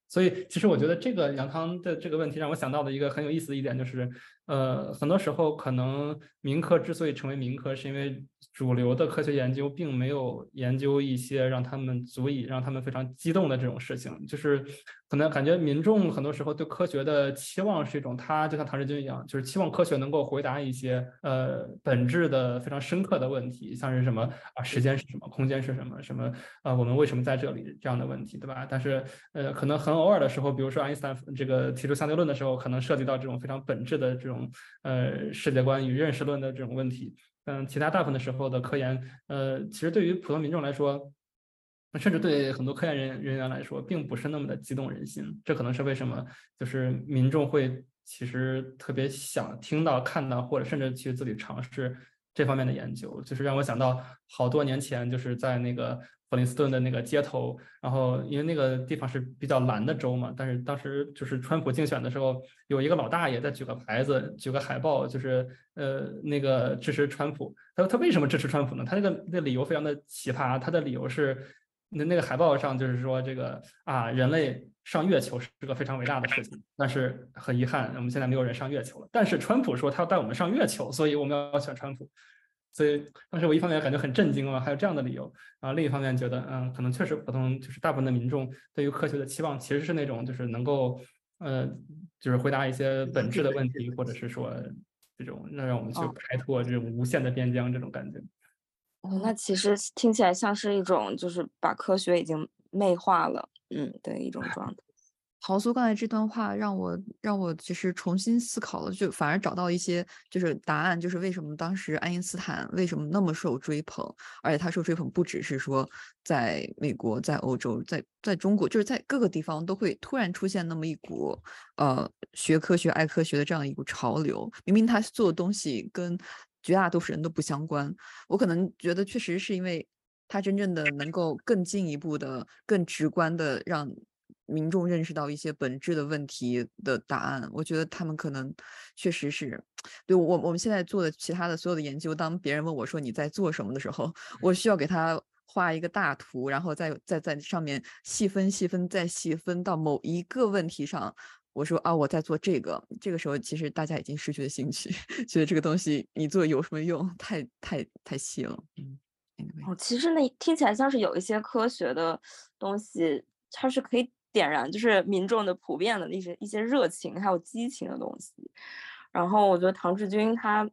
所以，其实我觉得这个杨康的这个问题让我想到的一个很有意思的一点就是，呃，很多时候可能民科之所以成为民科，是因为主流的科学研究并没有研究一些让他们足以让他们非常激动的这种事情，就是。可能感觉民众很多时候对科学的期望是一种，他就像唐志军一样，就是期望科学能够回答一些呃本质的非常深刻的问题，像是什么啊时间是什么，空间是什么，什么呃我们为什么在这里这样的问题，对吧？但是呃可能很偶尔的时候，比如说爱因斯坦这个提出相对论的时候，可能涉及到这种非常本质的这种呃世界观与认识论的这种问题。嗯，其他大部分的时候的科研，呃其实对于普通民众来说。甚至对很多科研人人员来说，并不是那么的激动人心。这可能是为什么，就是民众会其实特别想听到、看到，或者甚至去自己尝试这方面的研究。就是让我想到好多年前，就是在那个普林斯顿的那个街头，然后因为那个地方是比较蓝的州嘛，但是当时就是川普竞选的时候，有一个老大爷在举个牌子、举个海报，就是呃那个支持川普。他说他为什么支持川普呢？他那个那理由非常的奇葩，他的理由是。那那个海报上就是说这个啊，人类上月球是个非常伟大的事情，但是很遗憾，我们现在没有人上月球了。但是川普说他要带我们上月球，所以我们要选川普。所以当时我一方面感觉很震惊啊，还有这样的理由，然后另一方面觉得，嗯，可能确实普通就是大部分的民众对于科学的期望其实是那种就是能够，呃，就是回答一些本质的问题，或者是说这种那让我们去开拓这种无限的边疆这种感觉。哦，那其实听起来像是一种，就是把科学已经媚化了，嗯的一种状态。豪苏刚才这段话让我让我其实重新思考了，就反而找到一些就是答案，就是为什么当时爱因斯坦为什么那么受追捧，而且他受追捧不只是说在美国、在欧洲、在在中国，就是在各个地方都会突然出现那么一股呃学科学、爱科学的这样一股潮流。明明他做的东西跟绝大多数人都不相关，我可能觉得确实是因为他真正的能够更进一步的、更直观的让民众认识到一些本质的问题的答案。我觉得他们可能确实是对我我们现在做的其他的所有的研究，当别人问我说你在做什么的时候，我需要给他画一个大图，然后再再在上面细分、细分再细分到某一个问题上。我说啊，我在做这个。这个时候，其实大家已经失去了兴趣，觉得这个东西你做有什么用？太太太细了。嗯，哦，其实那听起来像是有一些科学的东西，它是可以点燃，就是民众的普遍的一些一些热情还有激情的东西。然后我觉得唐志军他，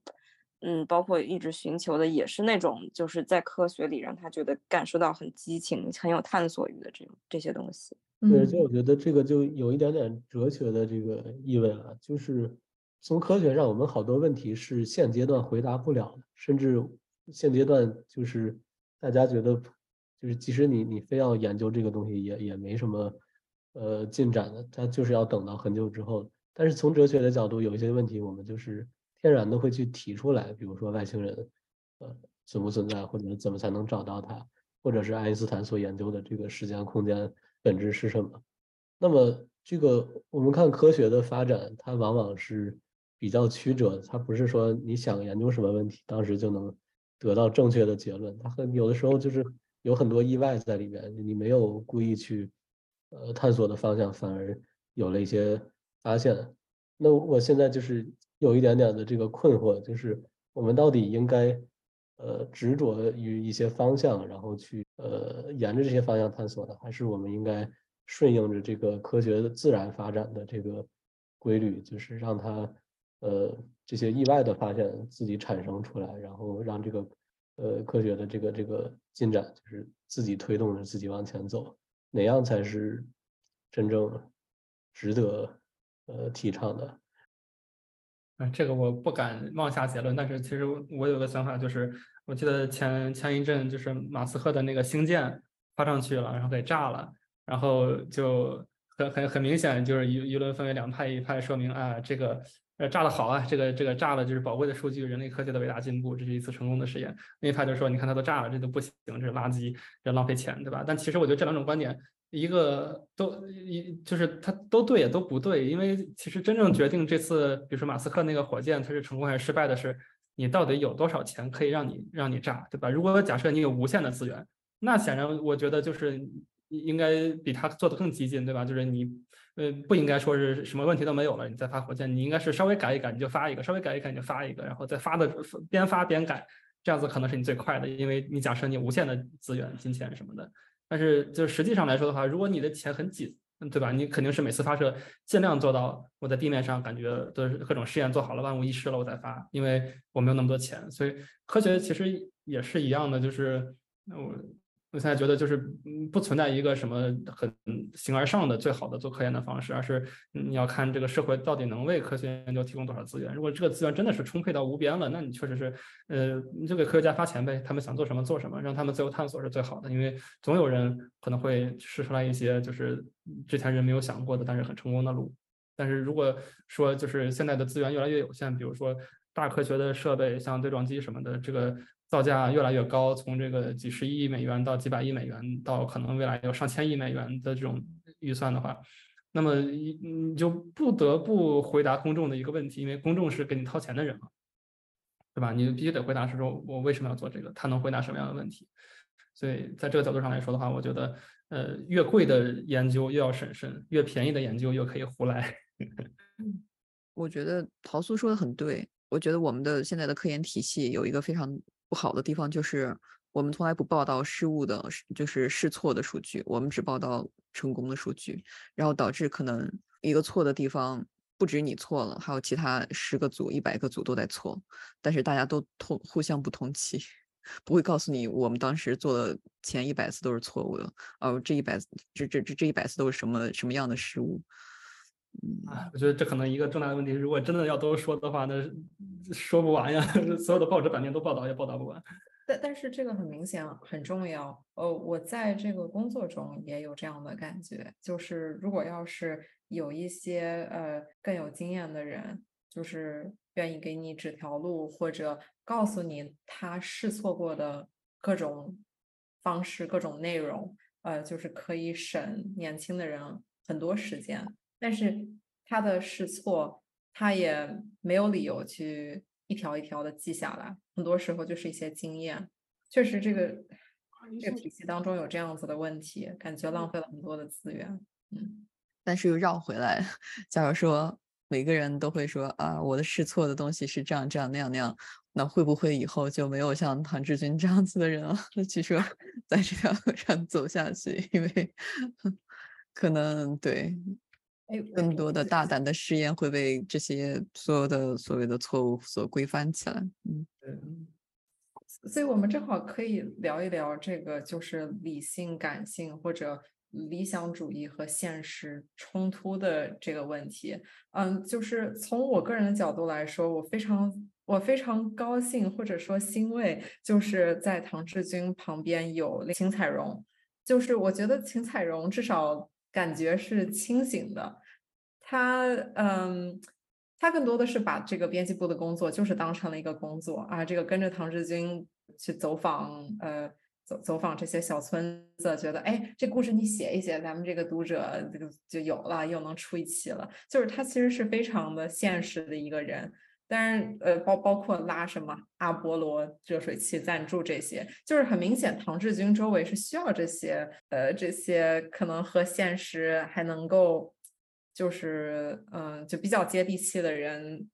嗯，包括一直寻求的也是那种，就是在科学里让他觉得感受到很激情、很有探索欲的这种这些东西。对，就我觉得这个就有一点点哲学的这个意味了，就是从科学上，我们好多问题是现阶段回答不了的，甚至现阶段就是大家觉得，就是即使你你非要研究这个东西，也也没什么呃进展的，它就是要等到很久之后。但是从哲学的角度，有一些问题我们就是天然的会去提出来，比如说外星人，呃，存不存在，或者怎么才能找到它，或者是爱因斯坦所研究的这个时间空间本质是什么？那么这个我们看科学的发展，它往往是比较曲折，它不是说你想研究什么问题，当时就能得到正确的结论，它很有的时候就是有很多意外在里面，你没有故意去呃探索的方向，反而有了一些发现。那我现在就是有一点点的这个困惑，就是我们到底应该呃执着于一些方向，然后去呃沿着这些方向探索呢，还是我们应该顺应着这个科学的自然发展的这个规律，就是让它呃这些意外的发现自己产生出来，然后让这个呃科学的这个这个进展就是自己推动着自己往前走，哪样才是真正值得呃提倡的？啊，这个我不敢妄下结论，但是其实我有个想法，就是我记得前前一阵就是马斯克的那个星舰发上去了，然后给炸了，然后就很很很明显就是舆舆论分为两派，一派说明啊这个呃炸的好啊，这个这个炸了就是宝贵的数据，人类科学的伟大进步，这是一次成功的实验。另一派就说你看它都炸了，这都不行，这是垃圾，这浪费钱，对吧？但其实我觉得这两种观点。一个都一就是它都对也都不对，因为其实真正决定这次，比如说马斯克那个火箭它是成功还是失败的是，你到底有多少钱可以让你让你炸，对吧？如果假设你有无限的资源，那显然我觉得就是应该比他做的更激进，对吧？就是你呃不应该说是什么问题都没有了，你再发火箭，你应该是稍微改一改你就发一个，稍微改一改你就发一个，然后再发的边发边改，这样子可能是你最快的，因为你假设你无限的资源、金钱什么的。但是，就实际上来说的话，如果你的钱很紧，对吧？你肯定是每次发射尽量做到我在地面上感觉的各种试验做好了，万无一失了我再发，因为我没有那么多钱。所以科学其实也是一样的，就是我。我现在觉得就是不存在一个什么很形而上的最好的做科研的方式，而是你要看这个社会到底能为科学研究提供多少资源。如果这个资源真的是充沛到无边了，那你确实是，呃，你就给科学家发钱呗，他们想做什么做什么，让他们自由探索是最好的。因为总有人可能会试出来一些就是之前人没有想过的，但是很成功的路。但是如果说就是现在的资源越来越有限，比如说大科学的设备，像对撞机什么的，这个。造价越来越高，从这个几十亿美元到几百亿美元，到可能未来有上千亿美元的这种预算的话，那么你你就不得不回答公众的一个问题，因为公众是给你掏钱的人嘛，对吧？你必须得回答是说，我为什么要做这个？他能回答什么样的问题？所以在这个角度上来说的话，我觉得，呃，越贵的研究越要审慎，越便宜的研究又可以胡来。我觉得陶苏说的很对，我觉得我们的现在的科研体系有一个非常。不好的地方就是我们从来不报道失误的，就是试错的数据，我们只报道成功的数据，然后导致可能一个错的地方不止你错了，还有其他十个组、一百个组都在错，但是大家都通互相不通气，不会告诉你我们当时做的前一百次都是错误的，哦，这一百这这这这一百次都是什么什么样的失误？啊，我觉得这可能一个重大的问题。如果真的要都说的话，那说不完呀，所有的报纸版面都报道也报道不完。但但是这个很明显很重要。呃，我在这个工作中也有这样的感觉，就是如果要是有一些呃更有经验的人，就是愿意给你指条路，或者告诉你他试错过的各种方式、各种内容，呃，就是可以省年轻的人很多时间。但是他的试错，他也没有理由去一条一条的记下来，很多时候就是一些经验。确实，这个这个体系当中有这样子的问题，感觉浪费了很多的资源。嗯，但是又绕回来，假如说每个人都会说啊，我的试错的东西是这样这样那样那样，那会不会以后就没有像唐志军这样子的人了？去说在这条路上走下去，因为 可能对。更多的大胆的试验会被这些所有的所谓的错误所规范起来。嗯，所以我们正好可以聊一聊这个，就是理性、感性或者理想主义和现实冲突的这个问题。嗯，就是从我个人的角度来说，我非常我非常高兴或者说欣慰，就是在唐志军旁边有秦彩荣，就是我觉得秦彩荣至少。感觉是清醒的，他嗯，他更多的是把这个编辑部的工作就是当成了一个工作啊，这个跟着唐志军去走访，呃，走走访这些小村子，觉得哎，这故事你写一写，咱们这个读者这个就有了，又能出一期了。就是他其实是非常的现实的一个人，但是呃，包包括拉什么阿波罗热水器赞助这些，就是很明显，唐志军周围是需要这些呃这些可能和现实还能够。就是嗯，就比较接地气的人，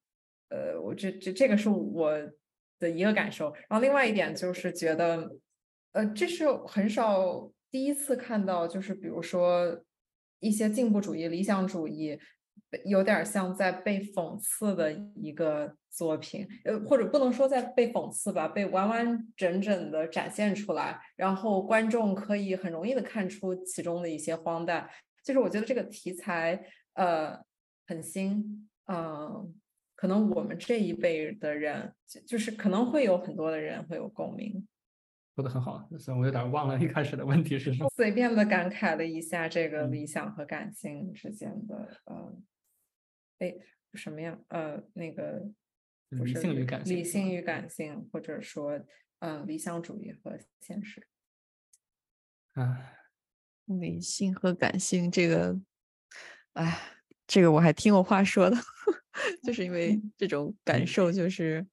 呃，我这这这个是我的一个感受。然后另外一点就是觉得，呃，这是很少第一次看到，就是比如说一些进步主义、理想主义，有点像在被讽刺的一个作品，呃，或者不能说在被讽刺吧，被完完整整的展现出来，然后观众可以很容易的看出其中的一些荒诞。就是我觉得这个题材。呃，很新，嗯，可能我们这一辈的人，就就是可能会有很多的人会有共鸣。说的很好，虽然我有点忘了一开始的问题是什么。随便的感慨了一下这个理想和感性之间的，呃，哎，什么样？呃，那个理性与感性，理性与感性，或者说，嗯，理想主义和现实。啊，理性和感性这个。哎，这个我还挺有话说的，就是因为这种感受，就是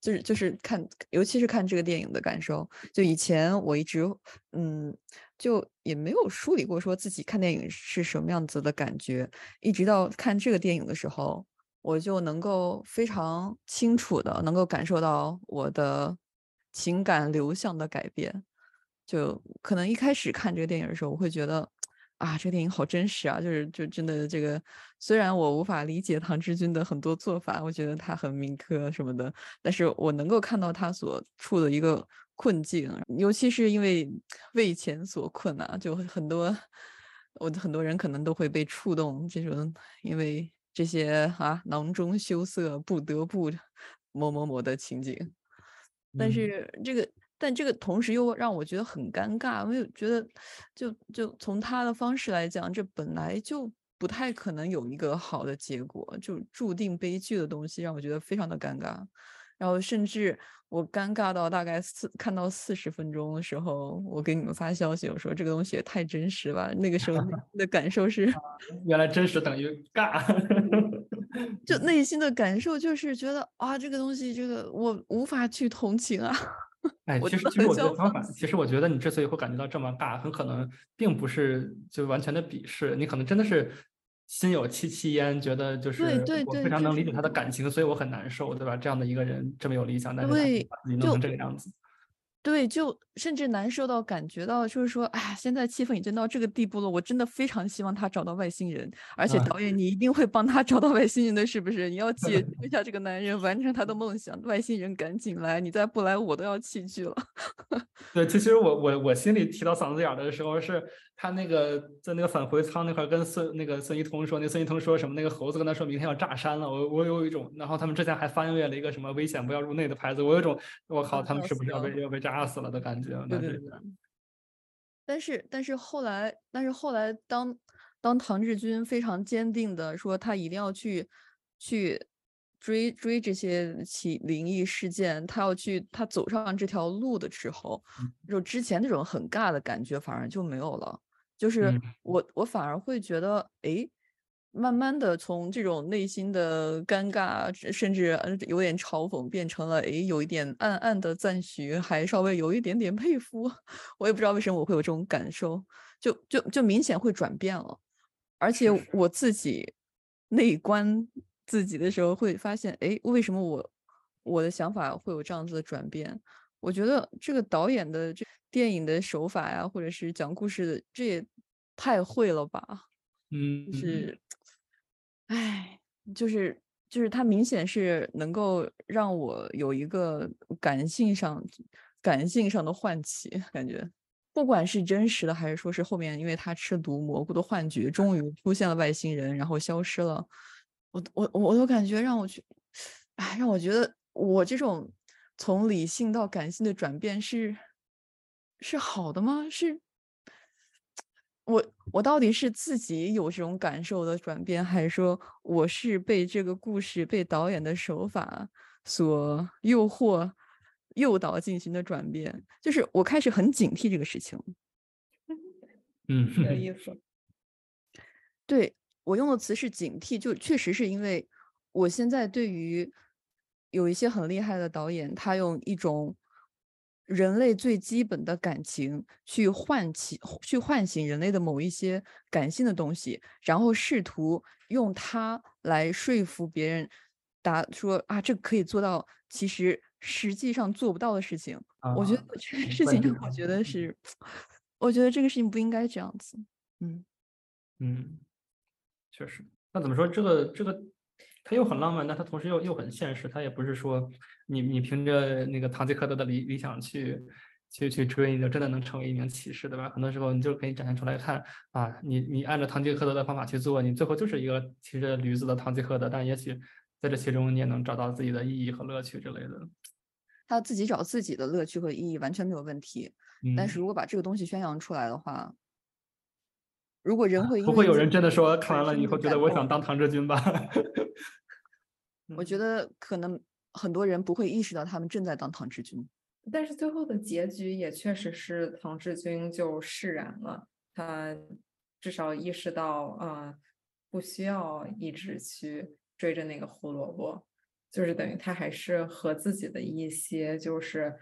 就是就是看，尤其是看这个电影的感受。就以前我一直嗯，就也没有梳理过说自己看电影是什么样子的感觉，一直到看这个电影的时候，我就能够非常清楚的能够感受到我的情感流向的改变。就可能一开始看这个电影的时候，我会觉得。啊，这个电影好真实啊！就是就真的这个，虽然我无法理解唐志军的很多做法，我觉得他很民科什么的，但是我能够看到他所处的一个困境，尤其是因为为钱所困啊，就很多我很多人可能都会被触动，这种因为这些啊囊中羞涩不得不某某某的情景，但是这个。但这个同时又让我觉得很尴尬，我觉得，就就从他的方式来讲，这本来就不太可能有一个好的结果，就注定悲剧的东西，让我觉得非常的尴尬。然后甚至我尴尬到大概四看到四十分钟的时候，我给你们发消息，我说这个东西也太真实了。那个时候的感受是，原来真实等于尬，就 内心的感受就是觉得啊，这个东西，这个我无法去同情啊。哎，其实其实我觉得相反，其实我觉得你之所以会感觉到这么尬，很可能并不是就完全的鄙视，你可能真的是心有戚戚焉，觉得就是我非常能理解他的感情，所以我很难受，对吧？这样的一个人这么有理想，但是他自己弄成这个样子。对，就甚至难受到感觉到，就是说，哎，现在气氛已经到这个地步了，我真的非常希望他找到外星人，而且导演你一定会帮他找到外星人的，是不是？你要解救一下这个男人，完成他的梦想，外星人赶紧来，你再不来我都要弃剧了。对，其实我我我心里提到嗓子眼的时候是。他那个在那个返回舱那块跟孙那个孙一通说，那孙一通说什么？那个猴子跟他说明天要炸山了。我我有一种，然后他们之前还翻阅了一个什么危险不要入内的牌子，我有一种我靠，他们是不是要被要被炸死了的感觉？对对对。但是但是后来但是后来当当唐志军非常坚定的说他一定要去去追追这些起灵异事件，他要去他走上这条路的时候，就之前那种很尬的感觉反而就没有了。就是我，我反而会觉得，哎，慢慢的从这种内心的尴尬，甚至有点嘲讽，变成了诶，有一点暗暗的赞许，还稍微有一点点佩服。我也不知道为什么我会有这种感受，就就就明显会转变了。而且我自己内观自己的时候，会发现，哎，为什么我我的想法会有这样子的转变？我觉得这个导演的这。电影的手法呀，或者是讲故事的，这也太会了吧？嗯，是，哎，就是就是它明显是能够让我有一个感性上感性上的唤起，感觉不管是真实的还是说是后面因为他吃毒蘑菇的幻觉，终于 出现了外星人，然后消失了，我我我都感觉让我去，哎，让我觉得我这种从理性到感性的转变是。是好的吗？是，我我到底是自己有这种感受的转变，还是说我是被这个故事、被导演的手法所诱惑、诱导进行的转变？就是我开始很警惕这个事情。嗯，有意思。对我用的词是警惕，就确实是因为我现在对于有一些很厉害的导演，他用一种人类最基本的感情去唤起、去唤醒人类的某一些感性的东西，然后试图用它来说服别人，答说啊，这可以做到，其实实际上做不到的事情。我觉得啊这个事情我觉得是，我觉得这个事情不应该这样子。嗯。嗯，确实。那怎么说？这个这个，它又很浪漫，但它同时又又很现实。它也不是说你你凭着那个堂吉诃德的理理想去去去追，你就真的能成为一名骑士，对吧？很多时候你就可以展现出来看啊，你你按照堂吉诃德的方法去做，你最后就是一个骑着驴子的堂吉诃德，但也许在这其中你也能找到自己的意义和乐趣之类的。他自己找自己的乐趣和意义完全没有问题，但是嗯，如果把这个东西宣扬出来的话，如果人会因不会有人真的说看完了以后觉得我想当唐志军吧？我觉得可能很多人不会意识到他们正在当唐志军。但是最后的结局也确实是唐志军就释然了，他至少意识到，啊，不需要一直去追着那个胡萝卜，就是等于他还是和自己的一些就是，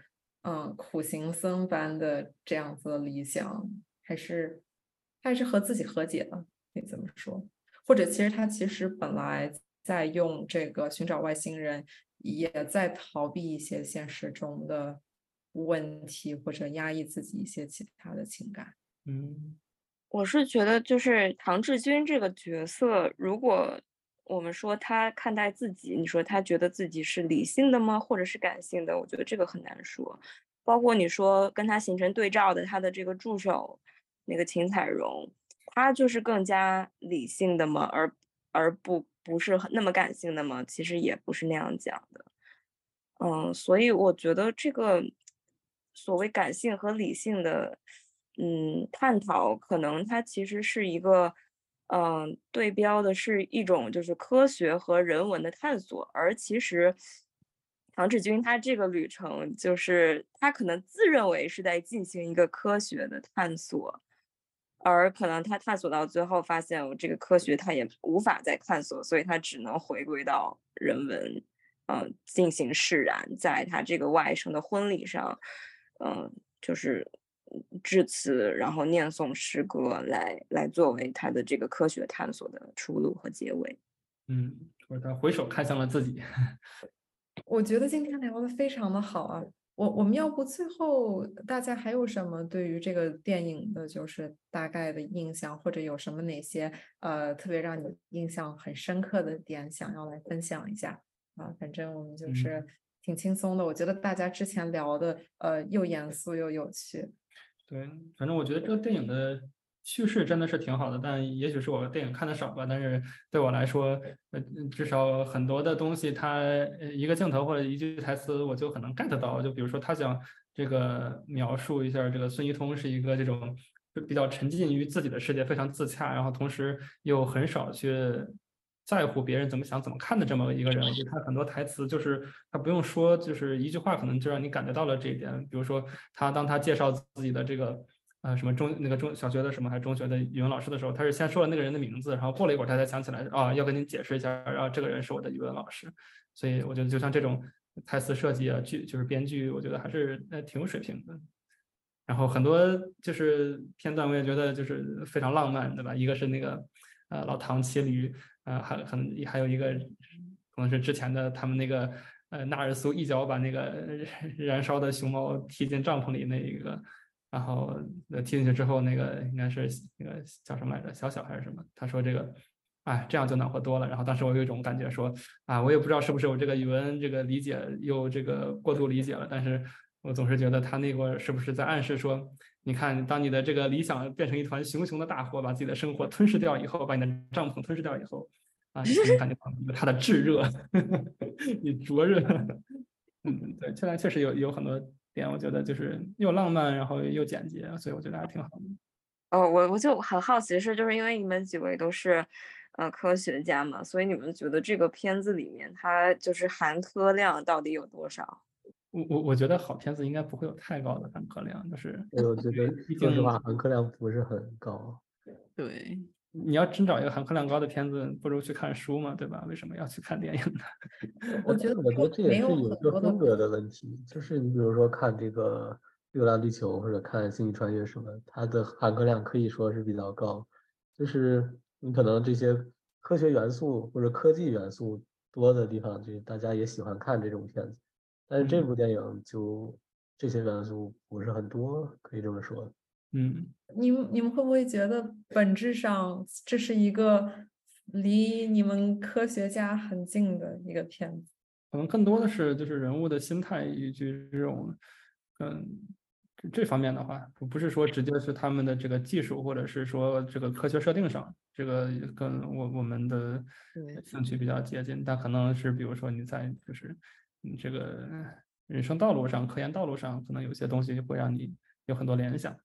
嗯，苦行僧般的这样子的理想，还是他还是和自己和解了，可以这么说。或者其实他其实本来在用这个寻找外星人，也在逃避一些现实中的问题，或者压抑自己一些其他的情感。嗯我是觉得，就是唐志军这个角色，如果我们说他看待自己，你说他觉得自己是理性的吗，或者是感性的？我觉得这个很难说。包括你说跟他形成对照的他的这个助手，那个秦彩荣，他就是更加理性的吗？而而不不是很那么感性的吗？其实也不是那样讲的。嗯，所以我觉得这个所谓感性和理性的，嗯，探讨可能它其实是一个，嗯，对标的是一种就是科学和人文的探索，而其实唐志军他这个旅程就是他可能自认为是在进行一个科学的探索，而可能他探索到最后发现，我这个科学他也无法再探索，所以他只能回归到人文。嗯，进行释然，在他这个外甥的婚礼上，嗯，就是致辞，然后念诵诗歌，来来作为他的这个科学探索的出路和结尾。嗯，或者他回首看向了自己。我觉得今天聊的非常的好啊，我我们要不最后大家还有什么对于这个电影的就是大概的印象，或者有什么哪些呃特别让你印象很深刻的点想要来分享一下？啊，反正我们就是挺轻松的。我觉得大家之前聊的，呃，又严肃又有趣。对，反正我觉得这个电影的叙事真的是挺好的，但也许是我电影看的少吧。但是对我来说，呃，至少很多的东西，它一个镜头或者一句台词，我就很能 get 到。就比如说，他想这个描述一下，这个孙一通是一个这种比较沉浸于自己的世界，非常自洽，然后同时又很少去。在乎别人怎么想、怎么看的这么一个人，我觉得他很多台词就是他不用说，就是一句话，可能就让你感觉到了这一点。比如说，他当他介绍自己的这个呃什么中那个中小学的什么还是中学的语文老师的时候，他是先说了那个人的名字，然后过了一会儿他才想起来啊，要跟您解释一下，然后这个人是我的语文老师。所以我觉得就像这种台词设计啊，剧就是编剧，我觉得还是呃挺有水平的。然后很多就是片段，我也觉得就是非常浪漫，对吧？一个是那个呃老唐骑驴。呃，还很还有一个可能是之前的他们那个呃纳尔苏一脚把那个燃烧的熊猫踢进帐篷里那一个，然后踢进去之后，那个应该是那个叫什么来着，小小还是什么？他说这个，哎，这样就暖和多了。然后当时我有一种感觉说，啊，我也不知道是不是我这个语文这个理解又这个过度理解了，但是我总是觉得他那会儿是不是在暗示说。你看，当你的这个理想变成一团熊熊的大火，把自己的生活吞噬掉以后，把你的帐篷吞噬掉以后，啊，你能感觉到它的炙热，你灼热。嗯，对，现在确实有有很多点，我觉得就是又浪漫，然后又简洁，所以我觉得还挺好的。哦，我我就很好奇是，就是因为你们几位都是呃科学家嘛，所以你们觉得这个片子里面它就是含科量到底有多少？我我我觉得好片子应该不会有太高的含科量，就是我觉得 毕说实话含科量不是很高。对，你要真找一个含科量高的片子，不如去看书嘛，对吧？为什么要去看电影呢？我觉得我觉得这也是有有一个风格的问题，就是你比如说看这个《流浪地球》或者看《星际穿越》什么，它的含金量可以说是比较高，就是你可能这些科学元素或者科技元素多的地方，就是大家也喜欢看这种片子，但是这嗯部电影就这些元素不是很多，可以这么说。嗯，你们你们会不会觉得本质上这是一个离你们科学家很近的一个片子？可能更多的是就是人物的心态以及这种，嗯，这这方面的话，不不是说直接是他们的这个技术，或者是说这个科学设定上，这个跟我我们的兴趣比较接近，但可能是比如说你在就是你这个人生道路上、科研道路上，可能有些东西会让你有很多联想。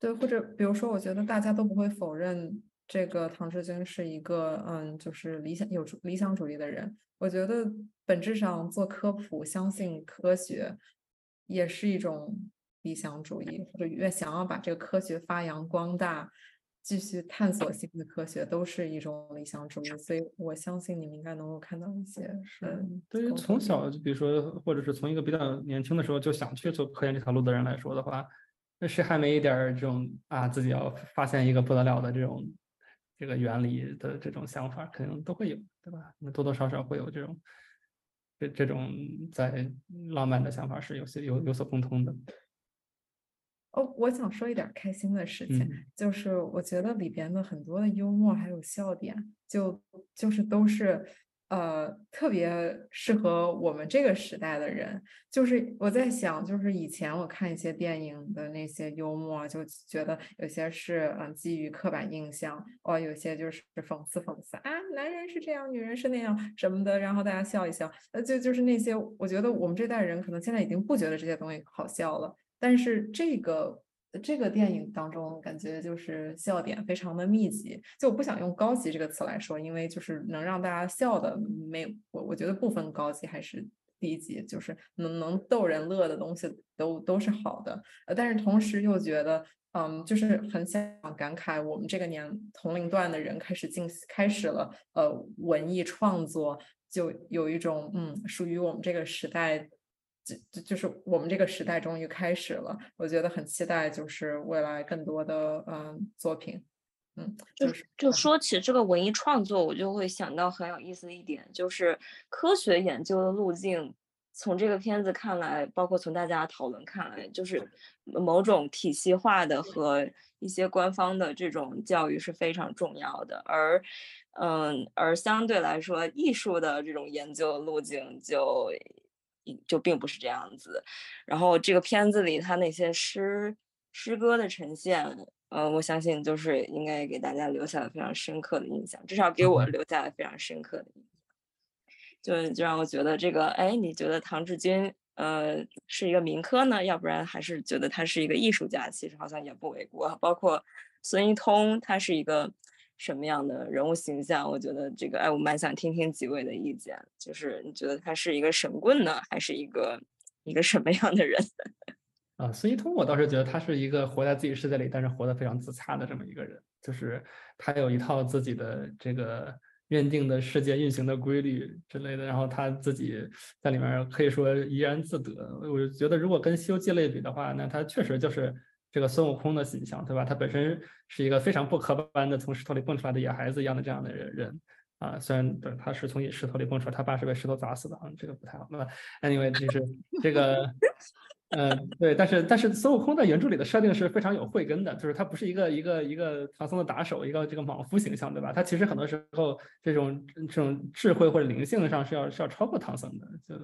对，或者比如说，我觉得大家都不会否认这个唐志军是一个嗯，就是理想有主理想主义的人。我觉得本质上做科普、相信科学，也是一种理想主义，或者越想要把这个科学发扬光大，继续探索新的科学，都是一种理想主义。所以我相信你们应该能够看到一些是，对于从小就比如说，或者是从一个比较年轻的时候就想去做科研这条路的人来说的话，那谁还没一点这种啊自己要发现一个不得了的这种这个原理的这种想法，肯定都会有，对吧？那多多少少会有这种这这种在浪漫的想法是有些有有所共通的。哦，我想说一点开心的事情，嗯就是我觉得里边的很多的幽默还有笑点，就就是都是呃特别适合我们这个时代的人。就是我在想，就是以前我看一些电影的那些幽默，就觉得有些是嗯基于刻板印象，哦，有些就是讽刺讽刺啊，男人是这样，女人是那样什么的，然后大家笑一笑，呃，就就是那些，我觉得我们这代人可能现在已经不觉得这些东西好笑了。但是这个这个电影当中，感觉就是笑点非常的密集。就我不想用高级这个词来说，因为就是能让大家笑的没我我觉得不分高级还是低级，就是能能逗人乐的东西都都是好的。呃，但是同时又觉得。嗯，就是很想感慨，我们这个年同龄段的人开始进开始了呃文艺创作，就有一种嗯属于我们这个时代就就就是我们这个时代终于开始了，我觉得很期待，就是未来更多的嗯作品，嗯，就是就说起这个文艺创作，我就会想到很有意思的一点，就是科学研究的路径。从这个片子看来，包括从大家讨论看来，就是某种体系化的和一些官方的这种教育是非常重要的，而，嗯，而相对来说，艺术的这种研究路径就就并不是这样子。然后这个片子里，他那些诗诗歌的呈现，呃，我相信就是应该给大家留下了非常深刻的印象，至少给我留下了非常深刻的印象。就就让我觉得这个，哎，你觉得唐志军呃是一个民科呢，要不然还是觉得他是一个艺术家，其实好像也不为过。包括孙一通，他是一个什么样的人物形象？我觉得这个，哎，我蛮想听听几位的意见，就是你觉得他是一个神棍呢，还是一个一个什么样的人？啊，孙一通，我倒是觉得他是一个活在自己世界里，但是活得非常自洽的这么一个人，就是他有一套自己的这个。认定的世界运行的规律之类的，然后他自己在里面可以说怡然自得。我觉得如果跟《西游记》类比的话，那他确实就是这个孙悟空的形象，对吧？他本身是一个非常不科班的，从石头里蹦出来的野孩子一样的这样的人人啊。虽然对他是从石头里蹦出来，他爸是被石头砸死的啊，这个不太好。那 anyway，就是 这个。嗯，对，但是但是孙悟空在原著里的设定是非常有慧根的，就是他不是一个一个一个唐僧的打手，一个这个莽夫形象，对吧？他其实很多时候这种这种智慧或者灵性上是要是要超过唐僧的，就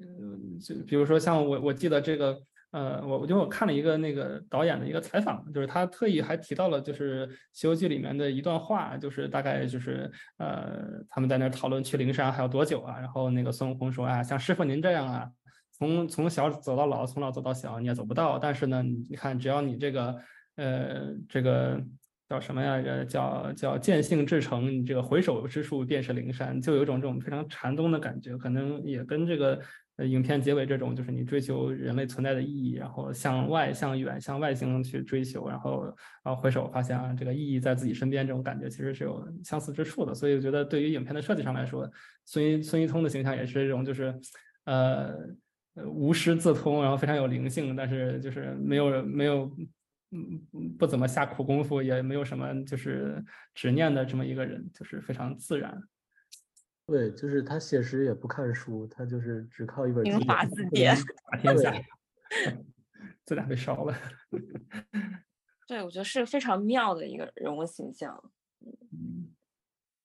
嗯就比如说像我我记得这个呃我我就我看了一个那个导演的一个采访，就是他特意还提到了就是《西游记》里面的一段话，就是大概就是呃他们在那讨论去灵山还要多久啊，然后那个孙悟空说啊像师傅您这样啊。从从小走到老，从老走到小，你也走不到。但是呢，你看，只要你这个呃，这个叫什么呀？呃，叫叫见性至诚，你这个回首之处便是灵山，就有种这种非常禅宗的感觉，可能也跟这个呃影片结尾这种，就是你追求人类存在的意义，然后向外、向远、向外星去追求，然后然后回首发现啊，这个意义在自己身边，这种感觉其实是有相似之处的。所以我觉得对于影片的设计上来说，孙孙一通的形象也是这种，就是呃。呃，无师自通，然后非常有灵性，但是就是没有没有，嗯，不怎么下苦功夫，也没有什么就是执念的这么一个人，就是非常自然。对，就是他写诗也不看书，他就是只靠一本英华字典 打天下，字典被烧了。对，我觉得是非常妙的一个人物形象。嗯，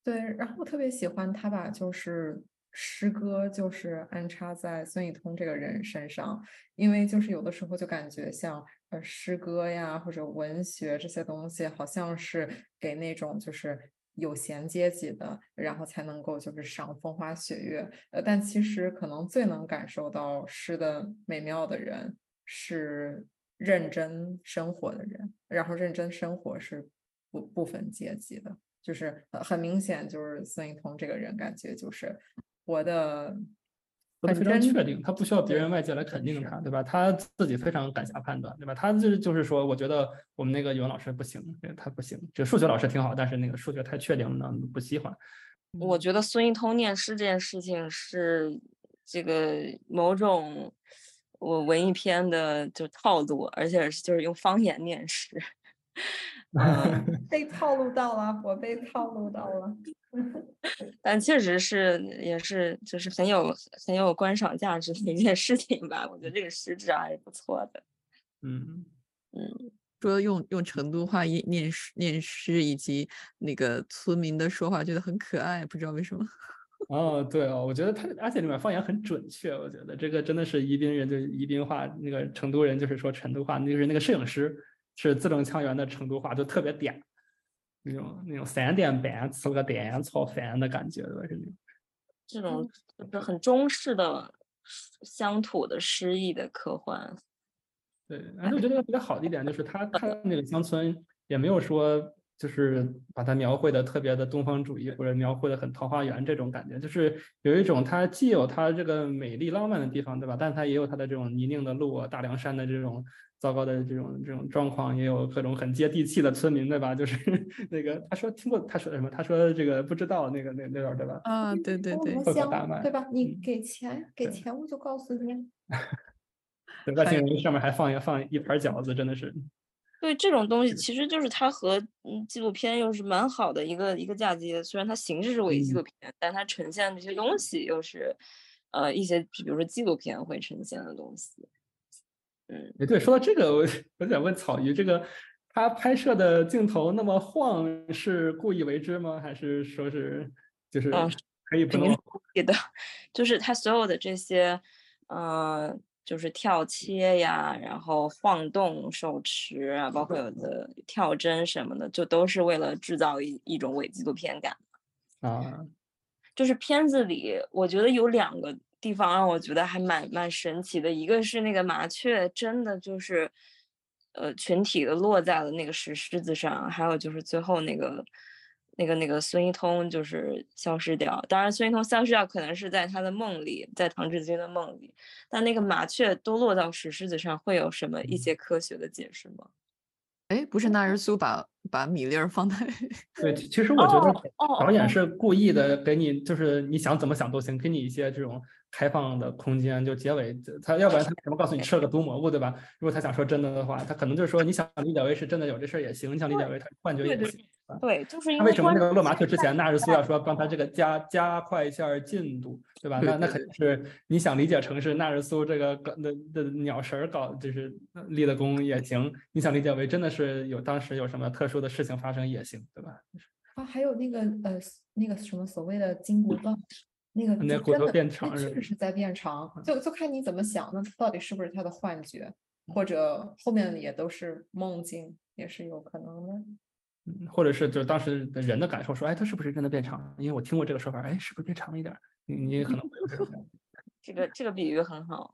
对，然后我特别喜欢他把就是。诗歌就是安插在孙一通这个人身上，因为就是有的时候就感觉像呃诗歌呀或者文学这些东西，好像是给那种就是有闲阶级的，然后才能够就是赏风花雪月。呃，但其实可能最能感受到诗的美妙的人是认真生活的人，然后认真生活是不不分阶级的，就是很明显就是孙一通这个人感觉就是。活的，活得非常确定，他不需要别人外界来肯定他，对吧？他自己非常敢下判断，对吧？他就是就是说，我觉得我们那个语文老师不行，他不行。这数学老师挺好，但是那个数学太确定了，不喜欢。我觉得孙一通念诗这件事情是这个某种我文艺片的就套路，而且是就是用方言念诗。被套路到了，我被套路到了。但确实是，也是，就是很有很有观赏价值的一件事情吧。我觉得这个诗质还是不错的。嗯嗯，说用用成都话念念诗念诗，以及那个村民的说话，觉得很可爱，不知道为什么。哦，对哦，我觉得他而且里面方言很准确，我觉得这个真的是宜宾人，就宜宾话，那个成都人就是说成都话，就是那个摄影师是字正腔圆的成都话，就特别嗲。那种那种三点半吃了个蛋炒饭的感觉，对吧？是那种这种就是很中式的乡土的诗意的科幻。对，而且我觉得比较好的一点就是他他那个乡村也没有说就是把它描绘的特别的东方主义或者描绘的很桃花源这种感觉，就是有一种它既有它这个美丽浪漫的地方，对吧？但它也有它的这种泥泞的路啊、大凉山的这种。糟糕的这种这种状况，也有各种很接地气的村民，对吧？就是 那个他说听过他说什么？他说这个不知道那个那那段对吧？啊，对对对，口口大卖，对吧？你给钱给钱我就告诉你。对，外星人上面还放一放一盘饺子，真的是。对这种东西，其实就是它和嗯纪录片又是蛮好的一个一个嫁接。虽然它形式是伪纪录片，但它呈现这些东西又是呃一些比如说纪录片会呈现的东西。嗯，哎，对，说到这个，我 我想问草鱼，这个他拍摄的镜头那么晃，是故意为之吗？还是说是就是可以不能故意的？就是他所有的这些，呃，就是跳切呀，然后晃动手持啊，包括有的 跳帧什么的，就都是为了制造一一种伪纪录片感啊。就是片子里，我觉得有两个。地方让我觉得还蛮蛮神奇的，一个是那个麻雀真的就是，呃，群体的落在了那个石狮子上，还有就是最后那个那个那个孙一通就是消失掉。当然，孙一通消失掉可能是在他的梦里，在唐志军的梦里，但那个麻雀都落到石狮子上，会有什么一些科学的解释吗？哎，不是纳日苏把把米粒儿放在 对，其实我觉得导演是故意的，给你就是你想怎么想都行，给你一些这种。开放的空间，就结尾，他要不然他为什么告诉你吃了个毒蘑菇，对吧？如果他想说真的的话，他可能就是说你想理解为是真的有这事儿也行，你想理解为他幻觉也行。对，就是因为什么那个落麻雀之前纳日苏要说帮他这个加加快一下进度，对吧？那那肯定是你想理解成是纳日苏这个的的鸟神搞就是立的功也行，你想理解为真的是有当时有什么特殊的事情发生也行，对吧？啊，还有那个呃那个什么所谓的金箍棒。那个那骨头变长，确实是在变长，就就看你怎么想，那到底是不是他的幻觉，或者后面也都是梦境，也是有可能的。嗯，或者是就当时的人的感受，说，哎，他是不是真的变长？因为我听过这个说法，哎，是不是变长了一点？你你可能会有这种。这个这个比喻很好。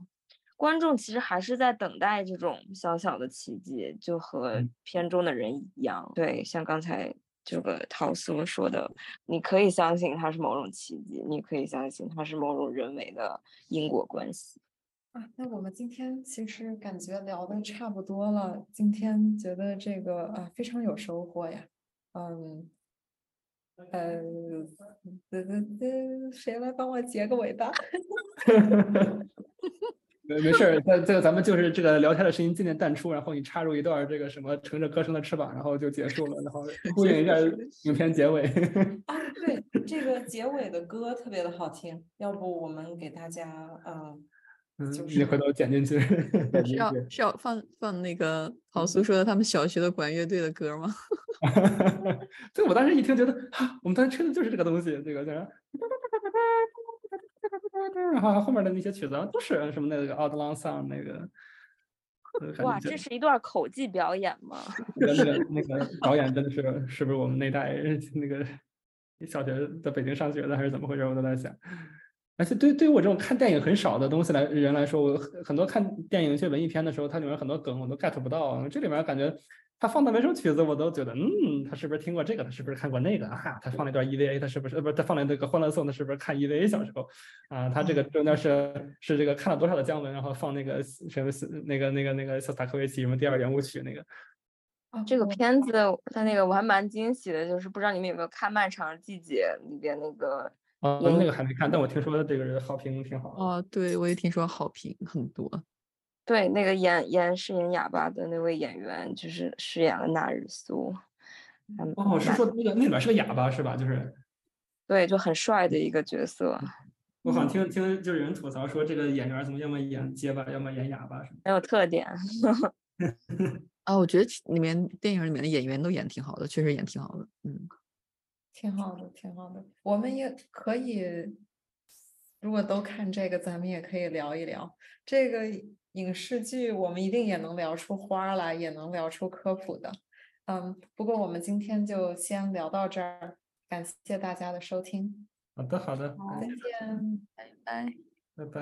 观众其实还是在等待这种小小的奇迹，就和片中的人一样。对，像刚才这个陶苏说的，你可以相信它是某种奇迹，你可以相信它是某种人为的因果关系。啊，那我们今天其实感觉聊的差不多了。今天觉得这个啊非常有收获呀。嗯，呃，对对对，谁来帮我结个尾巴？没没事儿，这这个咱们就是这个聊天的声音渐渐淡出，然后你插入一段这个什么乘着歌声的翅膀，然后就结束了，然后 呼应一下影片结尾。啊，对，这个结尾的歌特别的好听，要不我们给大家嗯。嗯，你回头剪进去，是要是要放放那个陶苏说的他们小学的管乐队的歌吗？对，我当时一听觉得，我们当时吹的就是这个东西，这个就是，然后后面的那些曲子都是什么那个 Out Long Song 那个。哇，这是一段口技表演吗？那个那个导演真的是是不是我们那代那个小学在北京上学的还是怎么回事？我都在想。而且对对于我这种看电影很少的东西来人来说，我很很多看电影一些文艺片的时候，它里面很多梗我都 get 不到。这里面感觉他放的每首曲子，我都觉得，嗯，他是不是听过这个？他是不是看过那个？哈，他放了一段 EVA，他是不是？呃，不是，他放了那个《欢乐颂》，他是不是看 EVA 小时候？啊，他这个中间是是这个看了多少的姜文，然后放那个什么那个那个那个肖斯塔科维奇什么第二圆舞曲那个。这个片子他那个我还蛮惊喜的，就是不知道你们有没有看《漫长季节》里边那个。哦，那个还没看，但我听说这个人好评挺好。哦，对，我也听说好评很多。对，那个演演饰演哑巴的那位演员，就是饰演了纳日苏。哦，是说那个那里面是个哑巴是吧？就是。对，就很帅的一个角色。我好像听听，就是有人吐槽说这个演员怎么要么演结巴，要么演哑巴，很有特点。啊，我觉得里面电影里面的演员都演挺好的，确实演挺好的。嗯。挺好的，挺好的。我们也可以，如果都看这个，咱们也可以聊一聊这个影视剧。我们一定也能聊出花来，也能聊出科普的。嗯，不过我们今天就先聊到这儿，感谢大家的收听。好的，好的，再见，拜拜，拜拜。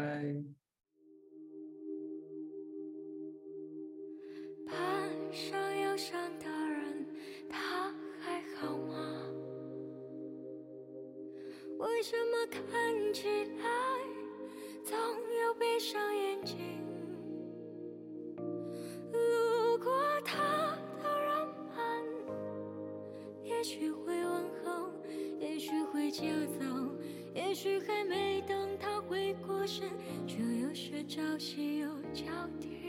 半上忧伤的人，他还好吗？为什么看起来总有闭上眼睛？许会问候，也许会就走，也许还没等他回过神，就又是朝夕又交替。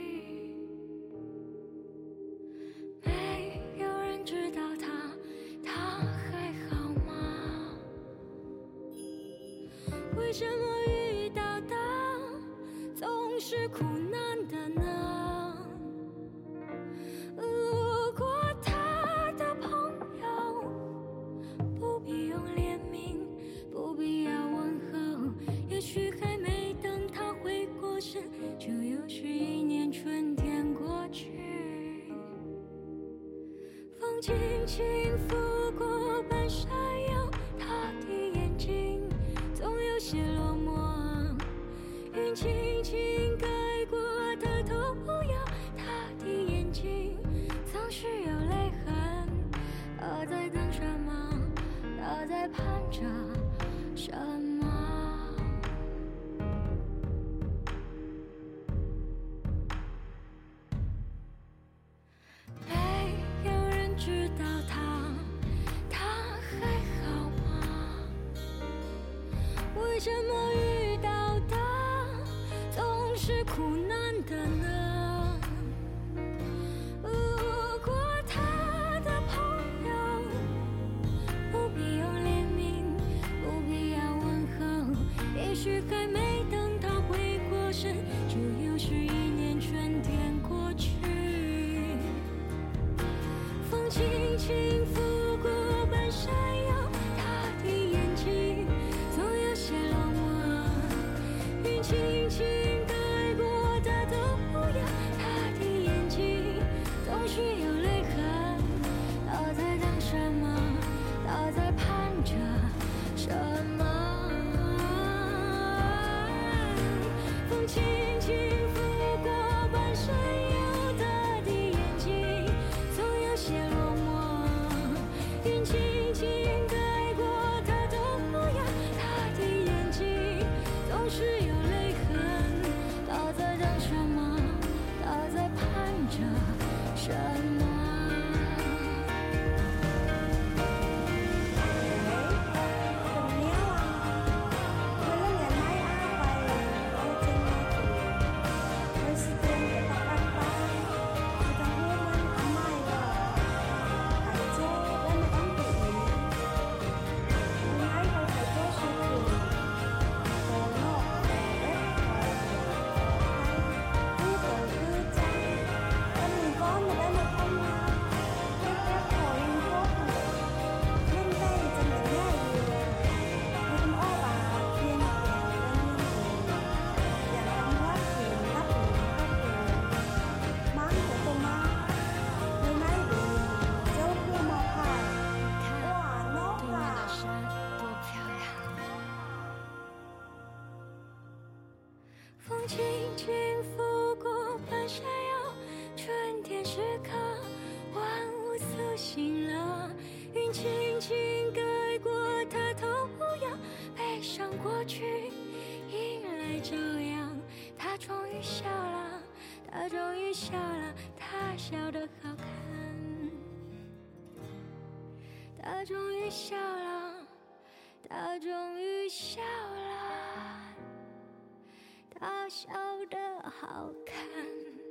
终于笑了他终于笑了他笑得好看。